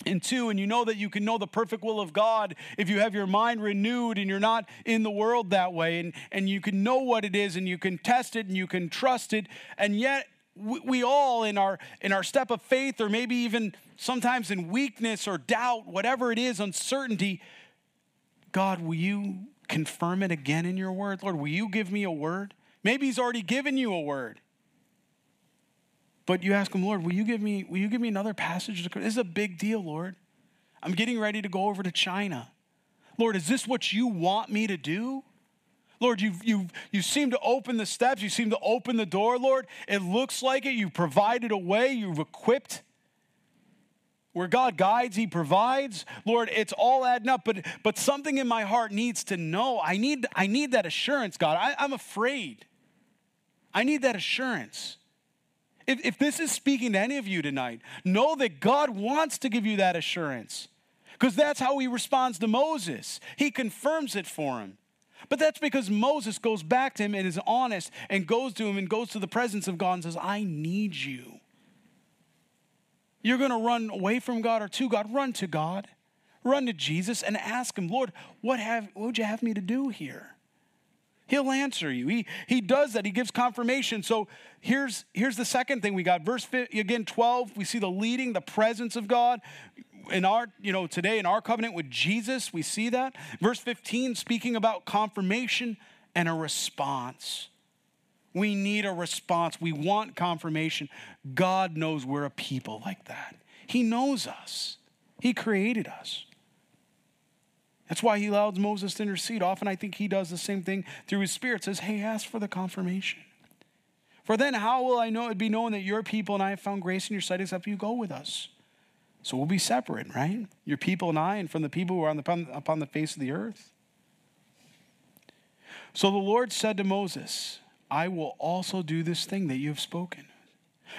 and 2, and you know that you can know the perfect will of God if you have your mind renewed and you're not in the world that way. And, and you can know what it is and you can test it and you can trust it. And yet, we, we all in our in our step of faith or maybe even sometimes in weakness or doubt whatever it is uncertainty god will you confirm it again in your word? Lord will you give me a word? Maybe he's already given you a word. But you ask him lord will you give me will you give me another passage this is a big deal lord. I'm getting ready to go over to china. Lord is this what you want me to do Lord, you you you seem to open the steps, you seem to open the door, Lord. It looks like it. You've provided a way, you've equipped. Where God guides, He provides. Lord, it's all adding up, but but something in my heart needs to know. I need I need that assurance, God. I, I'm afraid. I need that assurance. If, if this is speaking to any of you tonight, know that God wants to give you that assurance. Because that's how he responds to Moses. He confirms it for him. But that's because Moses goes back to him and is honest and goes to him and goes to the presence of God and says, I need you. You're going to run away from God or to God, run to God. Run to Jesus and ask him, Lord, what, have, what would you have me to do here? He'll answer you. He, he does that. He gives confirmation. So here's, here's the second thing we got. Verse again, 12, we see the leading, the presence of God in our, you know, today in our covenant with Jesus, we see that. Verse 15, speaking about confirmation and a response. We need a response. We want confirmation. God knows we're a people like that. He knows us, He created us. That's why He allows Moses to intercede. Often I think He does the same thing through His Spirit, says, Hey, ask for the confirmation. For then, how will I know it be known that your people and I have found grace in your sight except you go with us? So we'll be separate, right? Your people and I, and from the people who are on the, upon, upon the face of the earth. So the Lord said to Moses, I will also do this thing that you have spoken.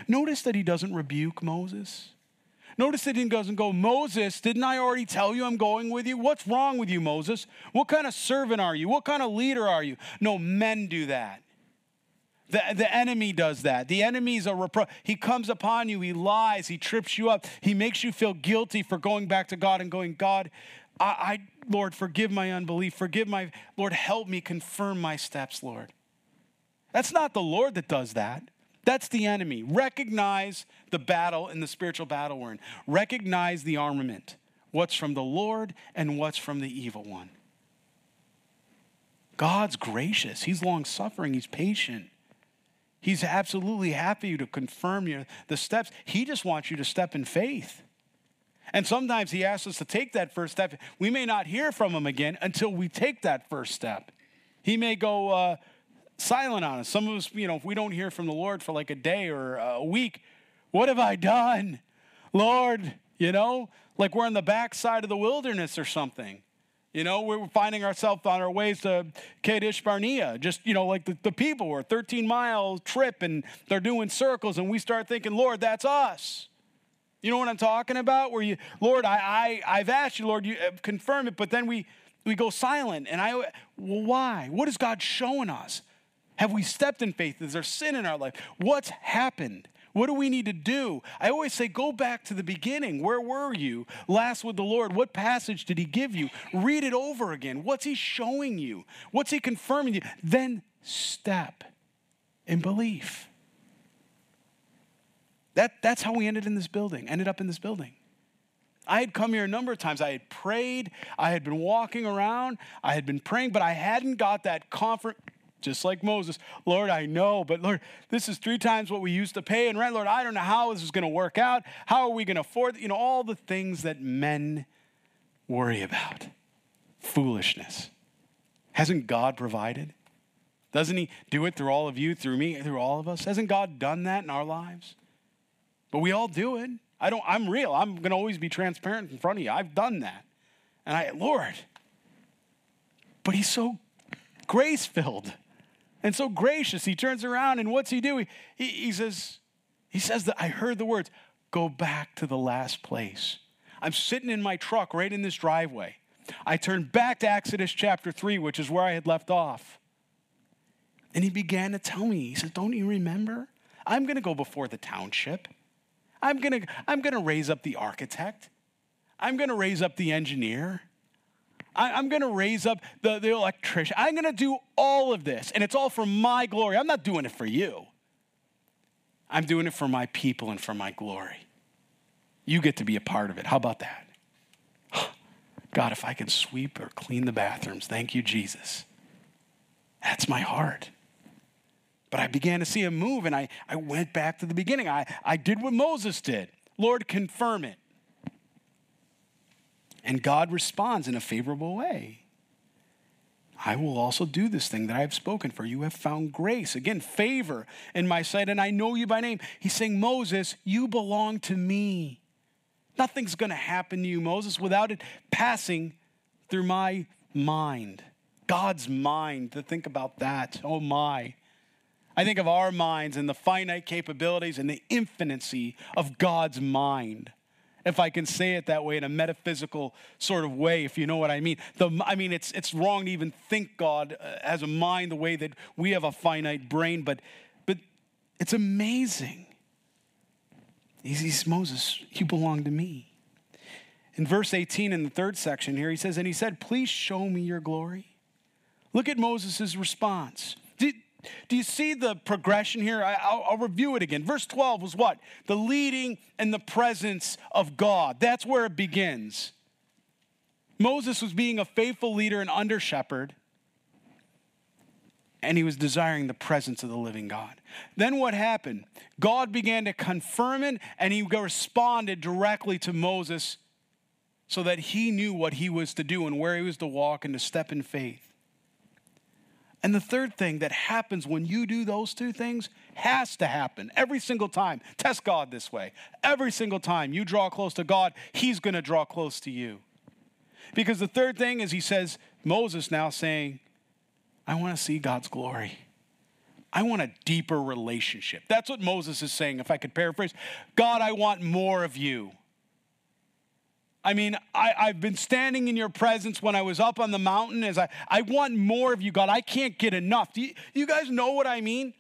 Notice that he doesn't rebuke Moses. Notice that he doesn't go, Moses, didn't I already tell you I'm going with you? What's wrong with you, Moses? What kind of servant are you? What kind of leader are you? No, men do that. The, the enemy does that. The enemy's a repro. He comes upon you, he lies, he trips you up, he makes you feel guilty for going back to God and going, God, I, I Lord, forgive my unbelief, forgive my, Lord, help me confirm my steps, Lord. That's not the Lord that does that. That's the enemy. Recognize the battle and the spiritual battle we're in. Recognize the armament. What's from the Lord and what's from the evil one. God's gracious. He's long suffering. He's patient. He's absolutely happy to confirm your, the steps. He just wants you to step in faith. And sometimes he asks us to take that first step. We may not hear from him again until we take that first step. He may go uh, silent on us. Some of us, you know, if we don't hear from the Lord for like a day or a week, what have I done? Lord, you know, like we're on the backside of the wilderness or something. You know, we're finding ourselves on our ways to Kadesh Barnea, just, you know, like the, the people were a 13 mile trip and they're doing circles, and we start thinking, Lord, that's us. You know what I'm talking about? Where you, Lord, I, I, I've asked you, Lord, you uh, confirm it, but then we, we go silent. And I, well, why? What is God showing us? Have we stepped in faith? Is there sin in our life? What's happened? What do we need to do? I always say, go back to the beginning. Where were you last with the Lord? What passage did He give you? Read it over again. What's He showing you? What's He confirming you? Then step in belief. That, that's how we ended in this building, ended up in this building. I had come here a number of times. I had prayed. I had been walking around. I had been praying, but I hadn't got that comfort, just like Moses. Lord, I know, but Lord, this is three times what we used to pay in rent. Lord, I don't know how this is going to work out. How are we going to afford, you know, all the things that men worry about. Foolishness. Hasn't God provided? Doesn't He do it through all of you, through me, through all of us? Hasn't God done that in our lives? But we all do it. I don't, I'm real. I'm going to always be transparent in front of you. I've done that. And I, Lord, but he's so grace filled and so gracious. He turns around and what's he do? He, he, he, says, he says that I heard the words, go back to the last place. I'm sitting in my truck right in this driveway. I turned back to Exodus chapter 3, which is where I had left off. And he began to tell me, he said, Don't you remember? I'm going to go before the township. I'm going to I'm going to raise up the architect. I'm going to raise up the engineer. I, am going to raise up the, the electrician. I'm going to do all of this, and it's all for my glory. I'm not doing it for you. I'm doing it for my people and for my glory. You get to be a part of it. How about that? God, if I can sweep or clean the bathrooms, thank you, Jesus. That's my heart. But I began to see a move and I, I went back to the beginning. I, I did what Moses did. Lord, confirm it. And God responds in a favorable way. I will also do this thing that I have spoken for. You have found grace. Again, favor in my sight, and I know you by name. He's saying, Moses, you belong to me. Nothing's going to happen to you, Moses, without it passing through my mind. God's mind, to think about that. Oh my. I think of our minds and the finite capabilities and the infinity of God's mind. If I can say it that way in a metaphysical sort of way, if you know what I mean. The, I mean, it's, it's wrong to even think God uh, has a mind the way that we have a finite brain, but, but it's amazing. He says, Moses, you belong to me. In verse 18 in the third section here, he says, And he said, Please show me your glory. Look at Moses' response. Do you see the progression here? I, will review it again. Verse 12 was what? The leading and the presence of God. That's where it begins. Moses was being a faithful leader and undershepherd, and he was desiring the presence of the living God. Then what happened? God began to confirm it, and he responded directly to Moses so that he knew what he was to do and where he was to walk and to step in faith. And the third thing that happens when you do those two things has to happen every single time. Test God this way. Every single time you draw close to God, He's going to draw close to you. Because the third thing is He says, Moses now saying, I want to see God's glory. I want a deeper relationship. That's what Moses is saying, if I could paraphrase. God, I want more of you. I mean, I, have been standing in your presence when I was up on the mountain as I, I want more of you, God. I can't get enough. Do you, you guys know what I mean?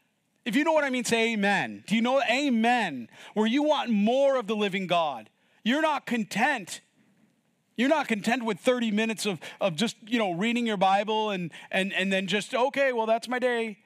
If you know what I mean, say amen. Do you know amen? Where you want more of the living God. You're not content. You're not content with 30 minutes of, of just, you know, reading your Bible and, and, and then just, okay, well, that's my day.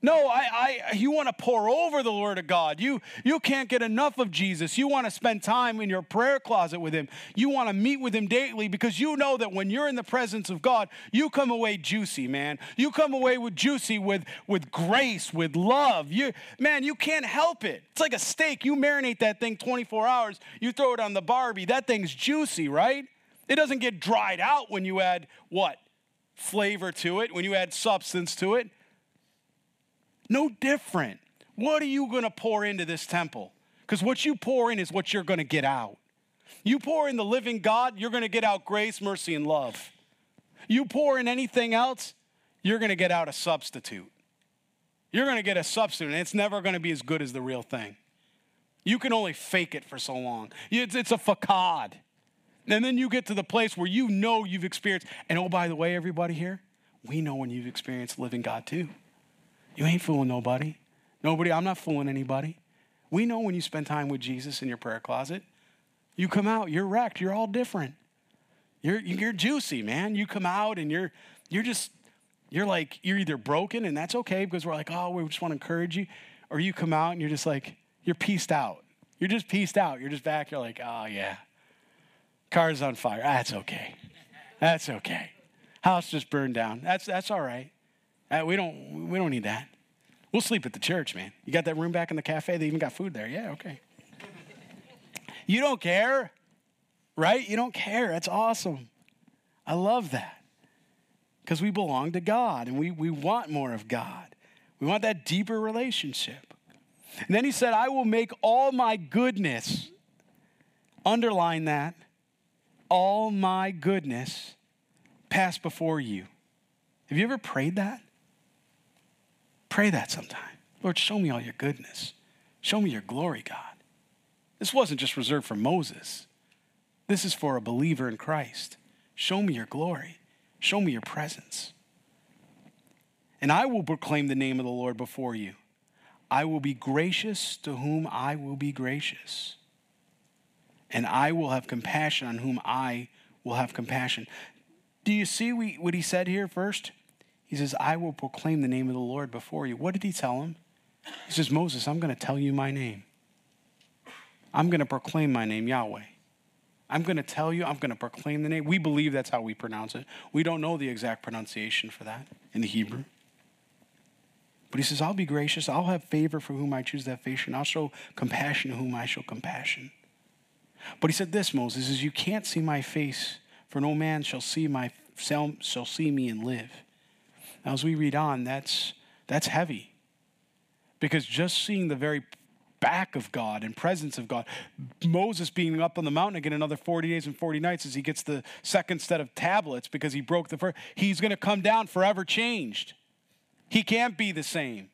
No, I, I, you want to pour over the Word of God. You, you can't get enough of Jesus. You want to spend time in your prayer closet with Him. You want to meet with Him daily because you know that when you're in the presence of God, you come away juicy, man. You come away with juicy, with, with grace, with love. You, man, you can't help it. It's like a steak. You marinate that thing 24 hours, you throw it on the Barbie. That thing's juicy, right? It doesn't get dried out when you add what? Flavor to it, when you add substance to it. No different. What are you going to pour into this temple? Because what you pour in is what you're going to get out. You pour in the living God, you're going to get out grace, mercy, and love. You pour in anything else, you're going to get out a substitute. You're going to get a substitute, and it's never going to be as good as the real thing. You can only fake it for so long. It's, it's a facade. And then you get to the place where you know you've experienced, and oh, by the way, everybody here, we know when you've experienced living God too. You ain't fooling nobody. Nobody, I'm not fooling anybody. We know when you spend time with Jesus in your prayer closet, you come out, you're wrecked, you're all different. You're, you're juicy, man. You come out and you're, you're just, you're like, you're either broken and that's okay because we're like, oh, we just want to encourage you. Or you come out and you're just like, you're pieced out. You're just pieced out. You're just back. You're like, oh, yeah. Car's on fire. That's okay. That's okay. House just burned down. That's, that's all right. Uh, we, don't, we don't need that. We'll sleep at the church, man. You got that room back in the cafe? They even got food there. Yeah, okay. You don't care, right? You don't care. That's awesome. I love that because we belong to God and we, we want more of God. We want that deeper relationship. And then he said, I will make all my goodness, underline that, all my goodness pass before you. Have you ever prayed that? Pray that sometime. Lord, show me all your goodness. Show me your glory, God. This wasn't just reserved for Moses. This is for a believer in Christ. Show me your glory. Show me your presence. And I will proclaim the name of the Lord before you. I will be gracious to whom I will be gracious. And I will have compassion on whom I will have compassion. Do you see what he said here first? He says, I will proclaim the name of the Lord before you. What did he tell him? He says, Moses, I'm going to tell you my name. I'm going to proclaim my name, Yahweh. I'm going to tell you, I'm going to proclaim the name. We believe that's how we pronounce it. We don't know the exact pronunciation for that in the Hebrew. But he says, I'll be gracious. I'll have favor for whom I choose that favor, and I'll show compassion to whom I show compassion. But he said this, Moses, is you can't see my face, for no man shall see my shall, shall see me and live. Now, as we read on, that's that's heavy. Because just seeing the very back of God and presence of God. Moses being up on the mountain again another 40 days and 40 nights as he gets the second set of tablets because he broke the first. He's going to come down forever changed. He can't be the same.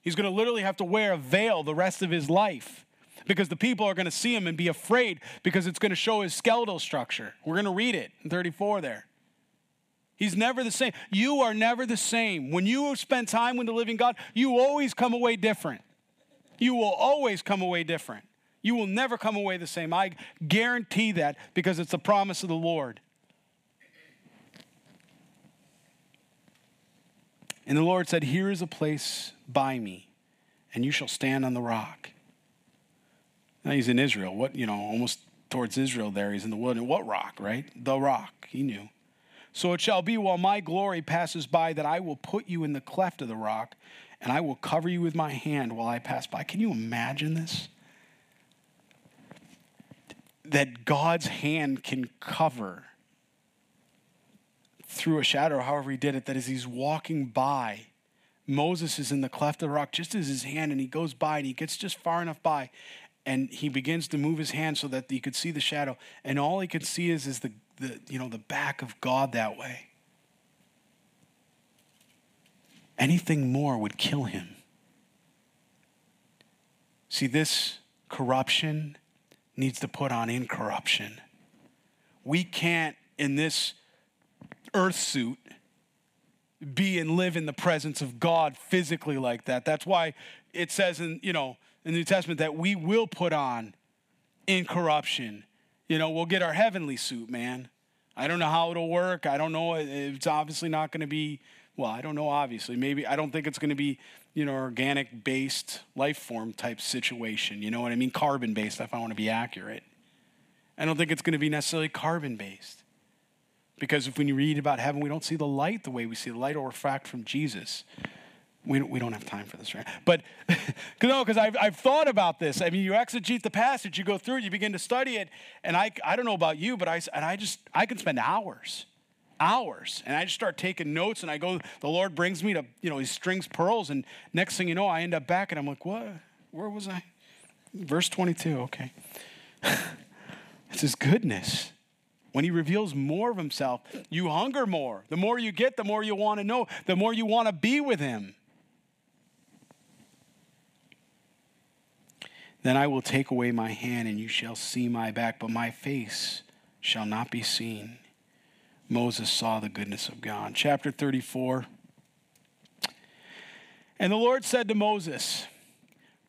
He's going to literally have to wear a veil the rest of his life because the people are going to see him and be afraid because it's going to show his skeletal structure. We're going to read it in 34 there. He's never the same. You are never the same. When you spend time with the living God, you always come away different. You will always come away different. You will never come away the same. I guarantee that because it's the promise of the Lord. And the Lord said, Here is a place by me, and you shall stand on the rock. Now he's in Israel. What, you know, almost towards Israel there. He's in the wilderness. What rock, right? The rock. He knew. So it shall be while my glory passes by that I will put you in the cleft of the rock, and I will cover you with my hand while I pass by. Can you imagine this? That God's hand can cover through a shadow, however he did it, that as he's walking by, Moses is in the cleft of the rock, just as his hand, and he goes by and he gets just far enough by, and he begins to move his hand so that he could see the shadow, and all he could see is, is the, the you know the back of God that way. Anything more would kill him. See, this corruption needs to put on incorruption. We can't, in this earth suit, be and live in the presence of God physically like that. That's why it says in, you know, in the New Testament that we will put on incorruption. You know, we'll get our heavenly suit, man. I don't know how it'll work. I don't know. It's obviously not going to be well, I don't know, obviously. Maybe I don't think it's going to be, you know, organic based life form type situation. You know what I mean? Carbon based, if I want to be accurate. I don't think it's going to be necessarily carbon based. Because if when you read about heaven, we don't see the light the way we see the light or refract from Jesus. We we don't have time for this, right? But, no, because I've, I've thought about this. I mean, you exegete the passage, you go through it, you begin to study it, and I, I don't know about you, but I, and I just, I can spend hours hours. And I just start taking notes and I go, the Lord brings me to, you know, he strings pearls. And next thing you know, I end up back and I'm like, what? Where was I? Verse 22, okay. it's his goodness. When he reveals more of himself, you hunger more. The more you get, the more you want to know, the more you want to be with him. Then I will take away my hand, and you shall see my back, but my face shall not be seen. Moses saw the goodness of God. Chapter 34. And the Lord said to Moses,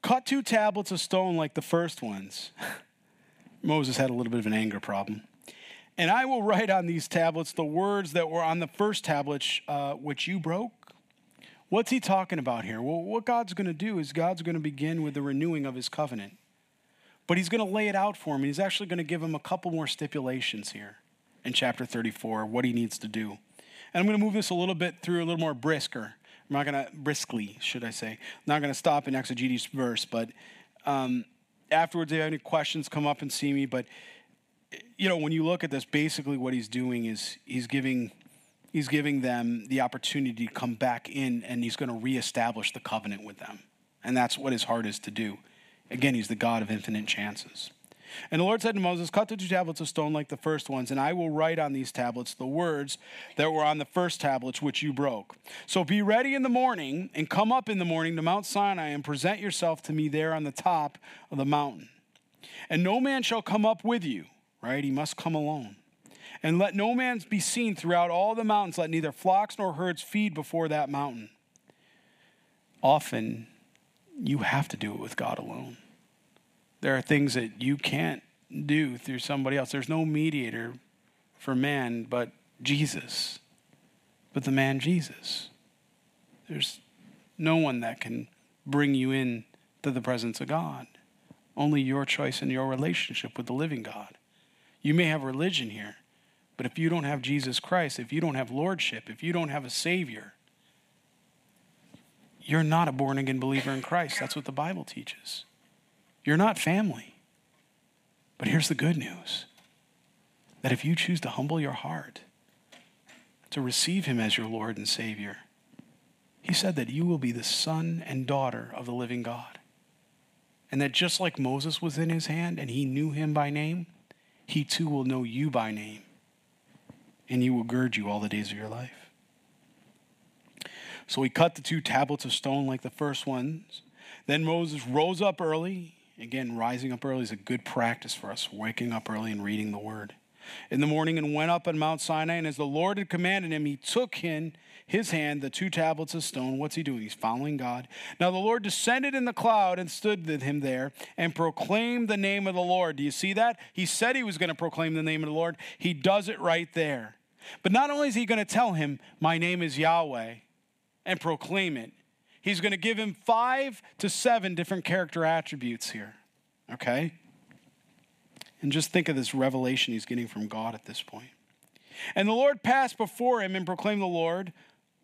Cut two tablets of stone like the first ones. Moses had a little bit of an anger problem. And I will write on these tablets the words that were on the first tablets, uh, which you broke. What's he talking about here? Well, what God's going to do is God's going to begin with the renewing of his covenant. But he's going to lay it out for him. He's actually going to give him a couple more stipulations here in chapter 34, what he needs to do. And I'm going to move this a little bit through a little more brisker. I'm not going to, briskly, should I say. I'm not going to stop in exegetes verse, but um, afterwards, if you have any questions, come up and see me. But, you know, when you look at this, basically what he's doing is he's giving he's giving them the opportunity to come back in and he's going to reestablish the covenant with them. And that's what his heart is to do. Again, he's the God of infinite chances. And the Lord said to Moses, Cut the two tablets of stone like the first ones, and I will write on these tablets the words that were on the first tablets which you broke. So be ready in the morning, and come up in the morning to Mount Sinai, and present yourself to me there on the top of the mountain. And no man shall come up with you, right? He must come alone. And let no man be seen throughout all the mountains. Let neither flocks nor herds feed before that mountain. Often, you have to do it with God alone. There are things that you can't do through somebody else. There's no mediator for man but Jesus, but the man Jesus. There's no one that can bring you in to the presence of God. Only your choice and your relationship with the living God. You may have religion here, but if you don't have Jesus Christ, if you don't have lordship, if you don't have a Savior, you're not a born again believer in Christ. That's what the Bible teaches. You're not family. But here's the good news that if you choose to humble your heart, to receive Him as your Lord and Savior, He said that you will be the son and daughter of the living God. And that just like Moses was in His hand and He knew Him by name, He too will know you by name. And He will gird you all the days of your life. So he cut the two tablets of stone like the first ones. Then Moses rose up early Again, rising up early is a good practice for us, waking up early and reading the word. In the morning and went up on Mount Sinai, and as the Lord had commanded him, he took in his hand the two tablets of stone. What's he doing? He's following God. Now the Lord descended in the cloud and stood with him there and proclaimed the name of the Lord. Do you see that? He said he was going to proclaim the name of the Lord. He does it right there. But not only is he going to tell him, My name is Yahweh, and proclaim it, he's going to give him five to seven different character attributes here. Okay? And just think of this revelation he's getting from God at this point. And the Lord passed before him and proclaimed the Lord.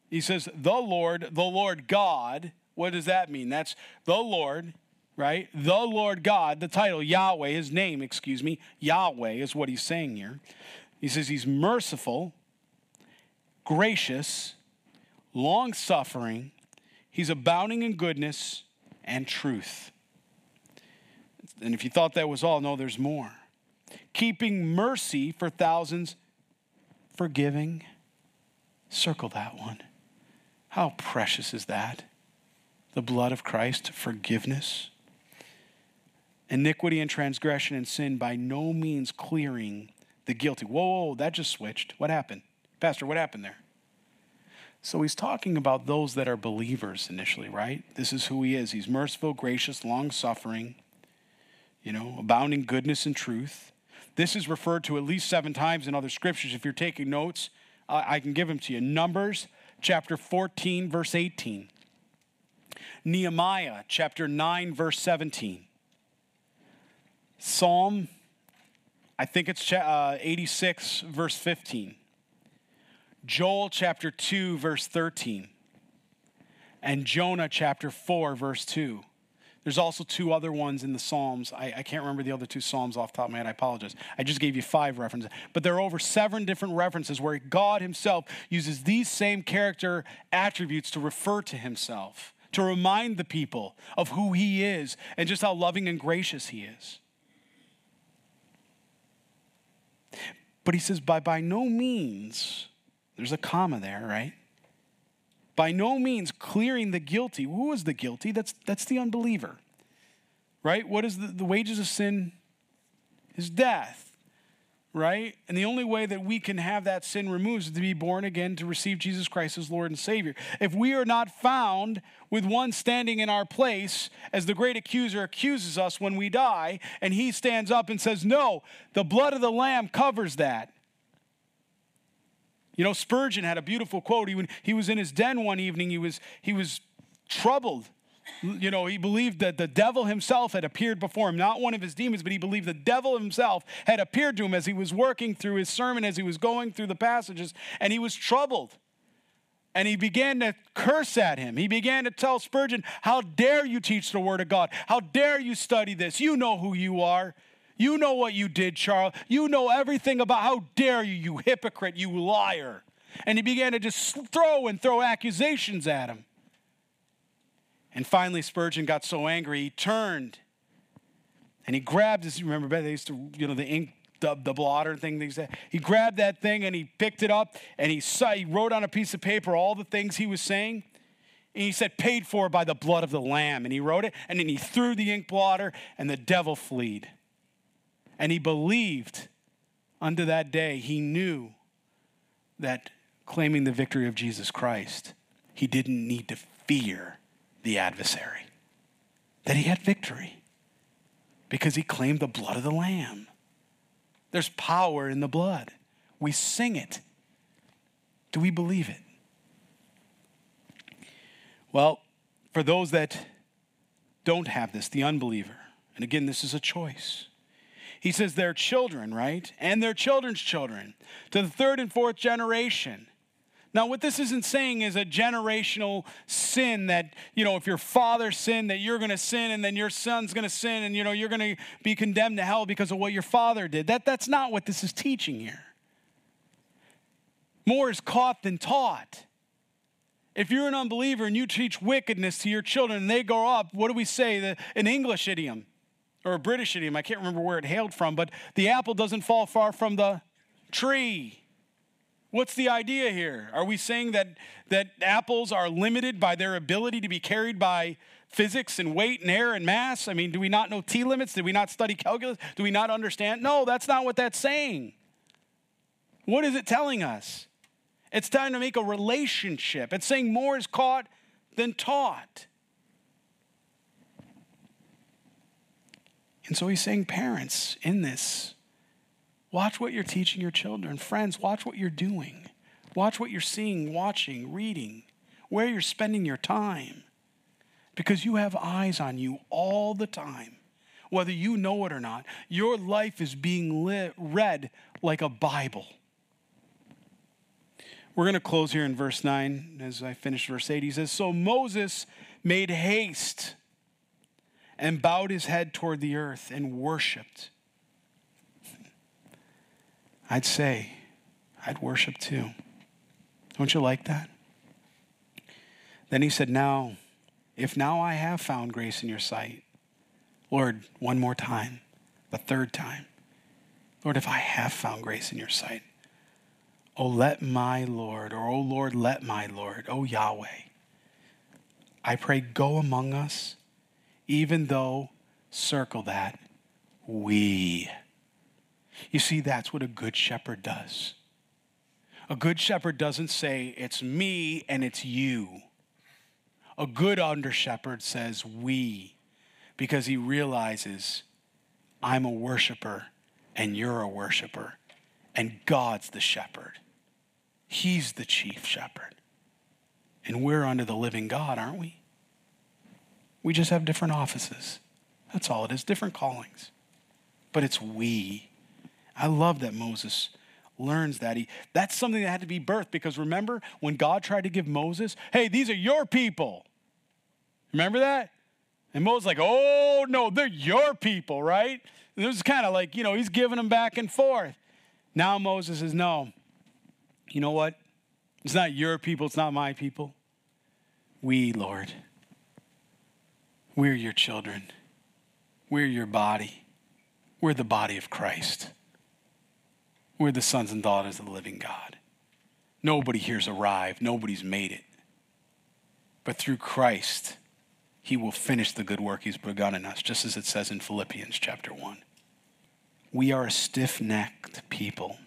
He says, The Lord, the Lord God. What does that mean? That's the Lord, right? The Lord God, the title, Yahweh, his name, excuse me, Yahweh is what he's saying here. He says he's merciful, gracious, long suffering, He's abounding in goodness and truth. And if you thought that was all, no, there's more. Keeping mercy for thousands, forgiving. Circle that one. How precious is that? The blood of Christ, forgiveness. Iniquity and transgression and sin by no means clearing the guilty. Whoa, whoa, that just switched. What happened? Pastor, what happened there? So he's talking about those that are believers initially, right? This is who he is. He's merciful, gracious, long suffering, you know, abounding goodness and truth. This is referred to at least seven times in other scriptures. If you're taking notes, I can give them to you. Numbers chapter 14, verse 18. Nehemiah chapter 9, verse 17. Psalm, I think it's uh, 86, verse 15. Joel chapter 2, verse 13, and Jonah chapter 4, verse 2. There's also two other ones in the Psalms. I, I, can't remember the other two Psalms off the top of my head. I apologize. I just gave you five references. But there are over seven different references where God Himself uses these same character attributes to refer to Himself, to remind the people of who He is and just how loving and gracious He is. But He says, by, by no means there's a comma there, right? By no means clearing the guilty. Who is the guilty? That's, that's the unbeliever, right? What is the, the wages of sin? Is death, right? And the only way that we can have that sin removed is to be born again, to receive Jesus Christ as Lord and Savior. If we are not found with one standing in our place, as the great accuser accuses us when we die, and he stands up and says, No, the blood of the Lamb covers that. You know, Spurgeon had a beautiful quote. He, he was in his den one evening, he was, he was troubled you know, he believed that the devil himself had appeared before him, not one of his demons, but he believed the devil himself had appeared to him as he was working through his sermon, as he was going through the passages, and he was troubled. And he began to curse at him. He began to tell Spurgeon, How dare you teach the word of God? How dare you study this? You know who you are. You know what you did, Charles. You know everything about how dare you, you hypocrite, you liar. And he began to just throw and throw accusations at him. And finally, Spurgeon got so angry, he turned and he grabbed his, remember, they used to, you know, the ink, the, the blotter thing, they said. He grabbed that thing and he picked it up and he, saw, he wrote on a piece of paper all the things he was saying. And he said, paid for by the blood of the Lamb. And he wrote it and then he threw the ink blotter and the devil fled. And he believed unto that day, he knew that claiming the victory of Jesus Christ, he didn't need to fear the adversary, that he had victory because he claimed the blood of the Lamb. There's power in the blood. We sing it. Do we believe it? Well, for those that don't have this, the unbeliever, and again, this is a choice. He says their children, right? And their children's children to the third and fourth generation. Now, what this isn't saying is a generational sin that, you know, if your father sinned, that you're going to sin and then your son's going to sin and, you know, you're going to be condemned to hell because of what your father did. That, that's not what this is teaching here. More is caught than taught. If you're an unbeliever and you teach wickedness to your children and they grow up, what do we say? The, an English idiom or a British idiom, I can't remember where it hailed from, but the apple doesn't fall far from the tree. What's the idea here? Are we saying that, that apples are limited by their ability to be carried by physics and weight and air and mass? I mean, do we not know T limits? Did we not study calculus? Do we not understand? No, that's not what that's saying. What is it telling us? It's time to make a relationship. It's saying more is caught than taught. And so he's saying, parents, in this, Watch what you're teaching your children. Friends, watch what you're doing. Watch what you're seeing, watching, reading, where you're spending your time. Because you have eyes on you all the time. Whether you know it or not, your life is being lit, read like a Bible. We're going to close here in verse 9 as I finish verse 8. He says, So Moses made haste and bowed his head toward the earth and worshiped. I'd say, I'd worship too. Don't you like that? Then he said, Now, if now I have found grace in your sight, Lord, one more time, the third time, Lord, if I have found grace in your sight, oh, let my Lord, or oh, Lord, let my Lord, oh, Yahweh, I pray, go among us, even though, circle that, we you see, that's what a good shepherd does. A good shepherd doesn't say, it's me and it's you. A good undershepherd says, we, because he realizes I'm a worshiper and you're a worshiper, and God's the shepherd. He's the chief shepherd. And we're under the living God, aren't we? We just have different offices. That's all it is, different callings. But it's we. I love that Moses learns that. He, that's something that had to be birthed because remember when God tried to give Moses, hey, these are your people. Remember that? And Moses like, oh no, they're your people, right? And it was kind of like, you know, he's giving them back and forth. Now Moses says, no, you know what? It's not your people, it's not my people. We, Lord, we're your children. We're your body. We're the body of Christ. We're the sons and daughters of the living God. Nobody here's arrived, nobody's made it. But through Christ, he will finish the good work he's begun in us, just as it says in Philippians chapter 1. We are a stiff necked people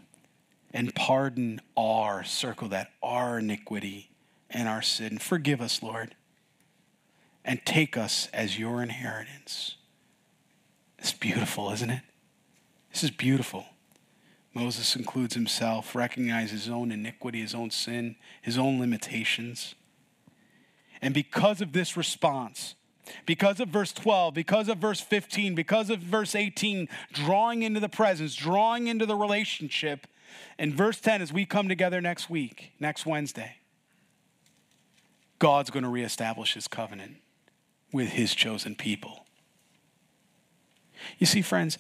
and pardon our, circle that, our iniquity and our sin. Forgive us, Lord, and take us as your inheritance. It's beautiful, isn't it? This is beautiful. Moses includes himself, recognizes his own iniquity, his own sin, his own limitations. And because of this response, because of verse 12, because of verse 15, because of verse 18, drawing into the presence, drawing into the relationship, and verse 10, as we come together next week, next Wednesday, God's going to reestablish his covenant with his chosen people. You see, friends,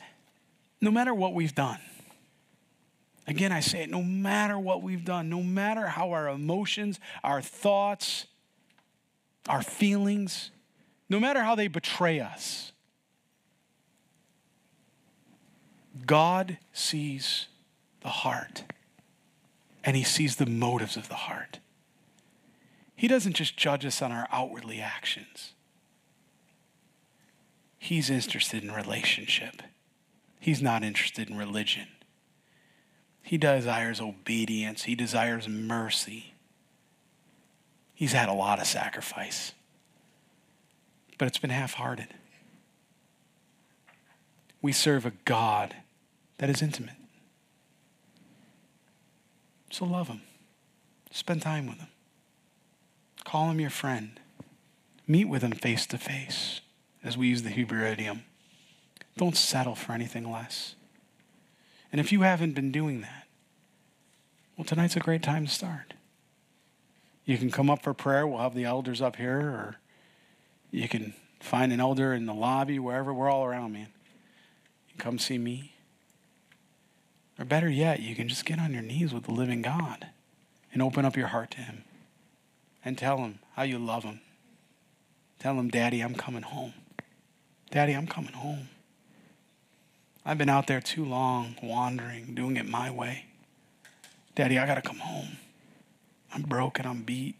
no matter what we've done, again, I say it, no matter what we've done, no matter how our emotions, our thoughts, our feelings, no matter how they betray us, God sees the heart and he sees the motives of the heart. He doesn't just judge us on our outwardly actions. He's interested in relationship. He's not interested in religion. He desires obedience. He desires mercy. He's had a lot of sacrifice, but it's been half hearted. We serve a God that is intimate. So love him. Spend time with him. Call him your friend. Meet with him face to face, as we use the Hebrew idiom. Don't settle for anything less. And if you haven't been doing that, well, tonight's a great time to start. You can come up for prayer. We'll have the elders up here, or you can find an elder in the lobby, wherever. We're all around, man. You come see me. Or better yet, you can just get on your knees with the living God and open up your heart to Him and tell Him how you love Him. Tell Him, Daddy, I'm coming home. Daddy, I'm coming home. I've been out there too long, wandering, doing it my way. Daddy, I got to come home. I'm broken, I'm beat.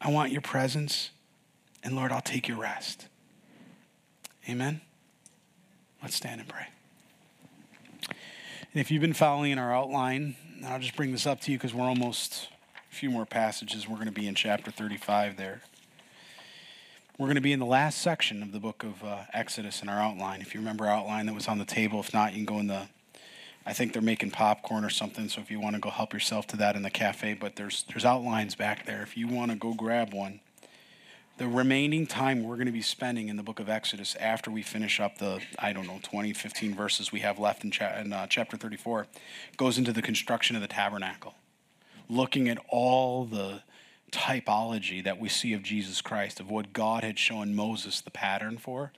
I want your presence. And Lord, I'll take your rest. Amen. Let's stand and pray. And if you've been following our outline, I'll just bring this up to you because we're almost a few more passages. We're going to be in chapter 35 there. We're going to be in the last section of the book of uh, Exodus in our outline. If you remember our outline that was on the table, if not, you can go in the. I think they're making popcorn or something, so if you want to go help yourself to that in the cafe, but there's there's outlines back there. If you want to go grab one, the remaining time we're going to be spending in the book of Exodus after we finish up the, I don't know, 20, 15 verses we have left in, cha- in uh, chapter 34 goes into the construction of the tabernacle, looking at all the typology that we see of Jesus Christ, of what God had shown Moses the pattern for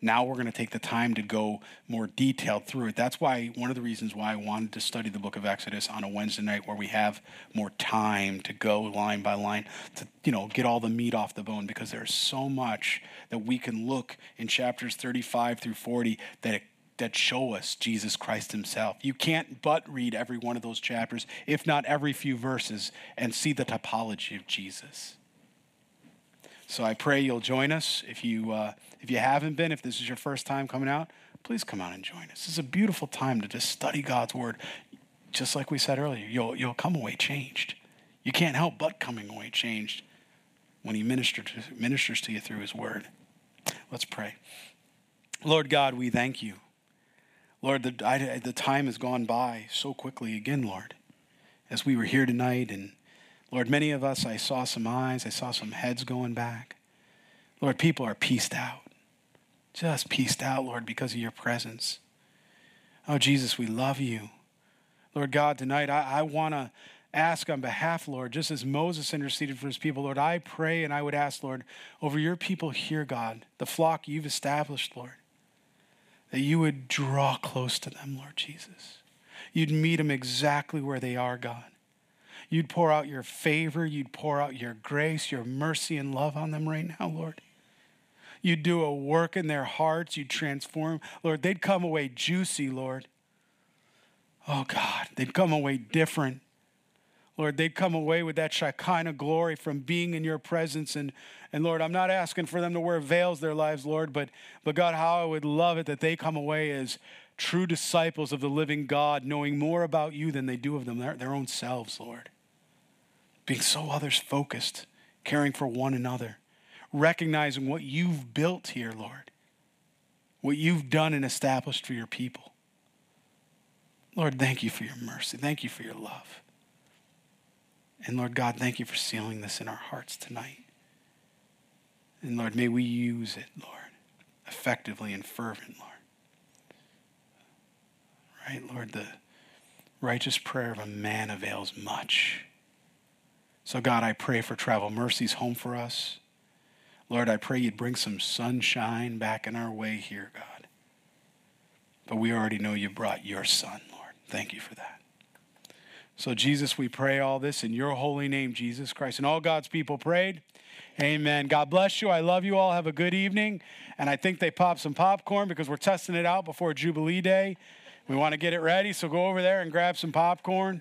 now we're going to take the time to go more detailed through it. That's why one of the reasons why I wanted to study the book of Exodus on a Wednesday night where we have more time to go line by line to you know get all the meat off the bone because there's so much that we can look in chapters 35 through 40 that it that show us Jesus Christ Himself. You can't but read every one of those chapters, if not every few verses, and see the typology of Jesus. So I pray you'll join us. If you, uh, if you haven't been, if this is your first time coming out, please come out and join us. Is a beautiful time to just study God's Word. Just like we said earlier, you'll, you'll come away changed. You can't help but coming away changed when He minister to, ministers to you through His Word. Let's pray. Lord God, we thank you. Lord, the, I, the time has gone by so quickly again, Lord, as we were here tonight and Lord, many of us, I saw some eyes, I saw some heads going back. Lord, people are pieced out, just pieced out, Lord, because of your presence. Oh, Jesus, we love you. Lord God, tonight I, I want to ask on behalf, Lord, just as Moses interceded for his people, Lord, I pray and I would ask, Lord, over your people here, God, the flock you've established, Lord, that you would draw close to them, Lord Jesus. You'd meet them exactly where they are, God. You'd pour out your favor, you'd pour out your grace, your mercy, and love on them right now, Lord. You'd do a work in their hearts, you'd transform. Lord, they'd come away juicy, Lord. Oh, God, they'd come away different. Lord, they'd come away with that Shekinah glory from being in your presence. And, and Lord, I'm not asking for them to wear veils their lives, Lord, but, but God, how I would love it that they come away as true disciples of the living God, knowing more about you than they do of them, their, their own selves, Lord. Being so others focused, caring for one another, recognizing what you've built here, Lord, what you've done and established for your people. Lord, thank you for your mercy. Thank you for your love. And Lord God, thank you for sealing this in our hearts tonight. And Lord, may we use it, Lord, effectively and fervent, Lord. Right, Lord, the righteous prayer of a man avails much. So, God, I pray for travel mercies home for us. Lord, I pray you'd bring some sunshine back in our way here, God. But we already know you brought your son, Lord. Thank you for that. So, Jesus, we pray all this in your holy name, Jesus Christ. And all God's people prayed. Amen. God bless you. I love you all. Have a good evening. And I think they popped some popcorn because we're testing it out before Jubilee Day. We want to get it ready. So go over there and grab some popcorn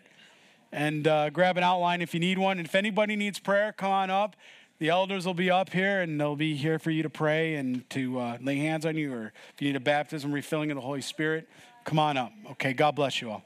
and uh, grab an outline if you need one. And if anybody needs prayer, come on up. The elders will be up here and they'll be here for you to pray and to uh, lay hands on you. Or if you need a baptism, refilling of the Holy Spirit, come on up. Okay. God bless you all.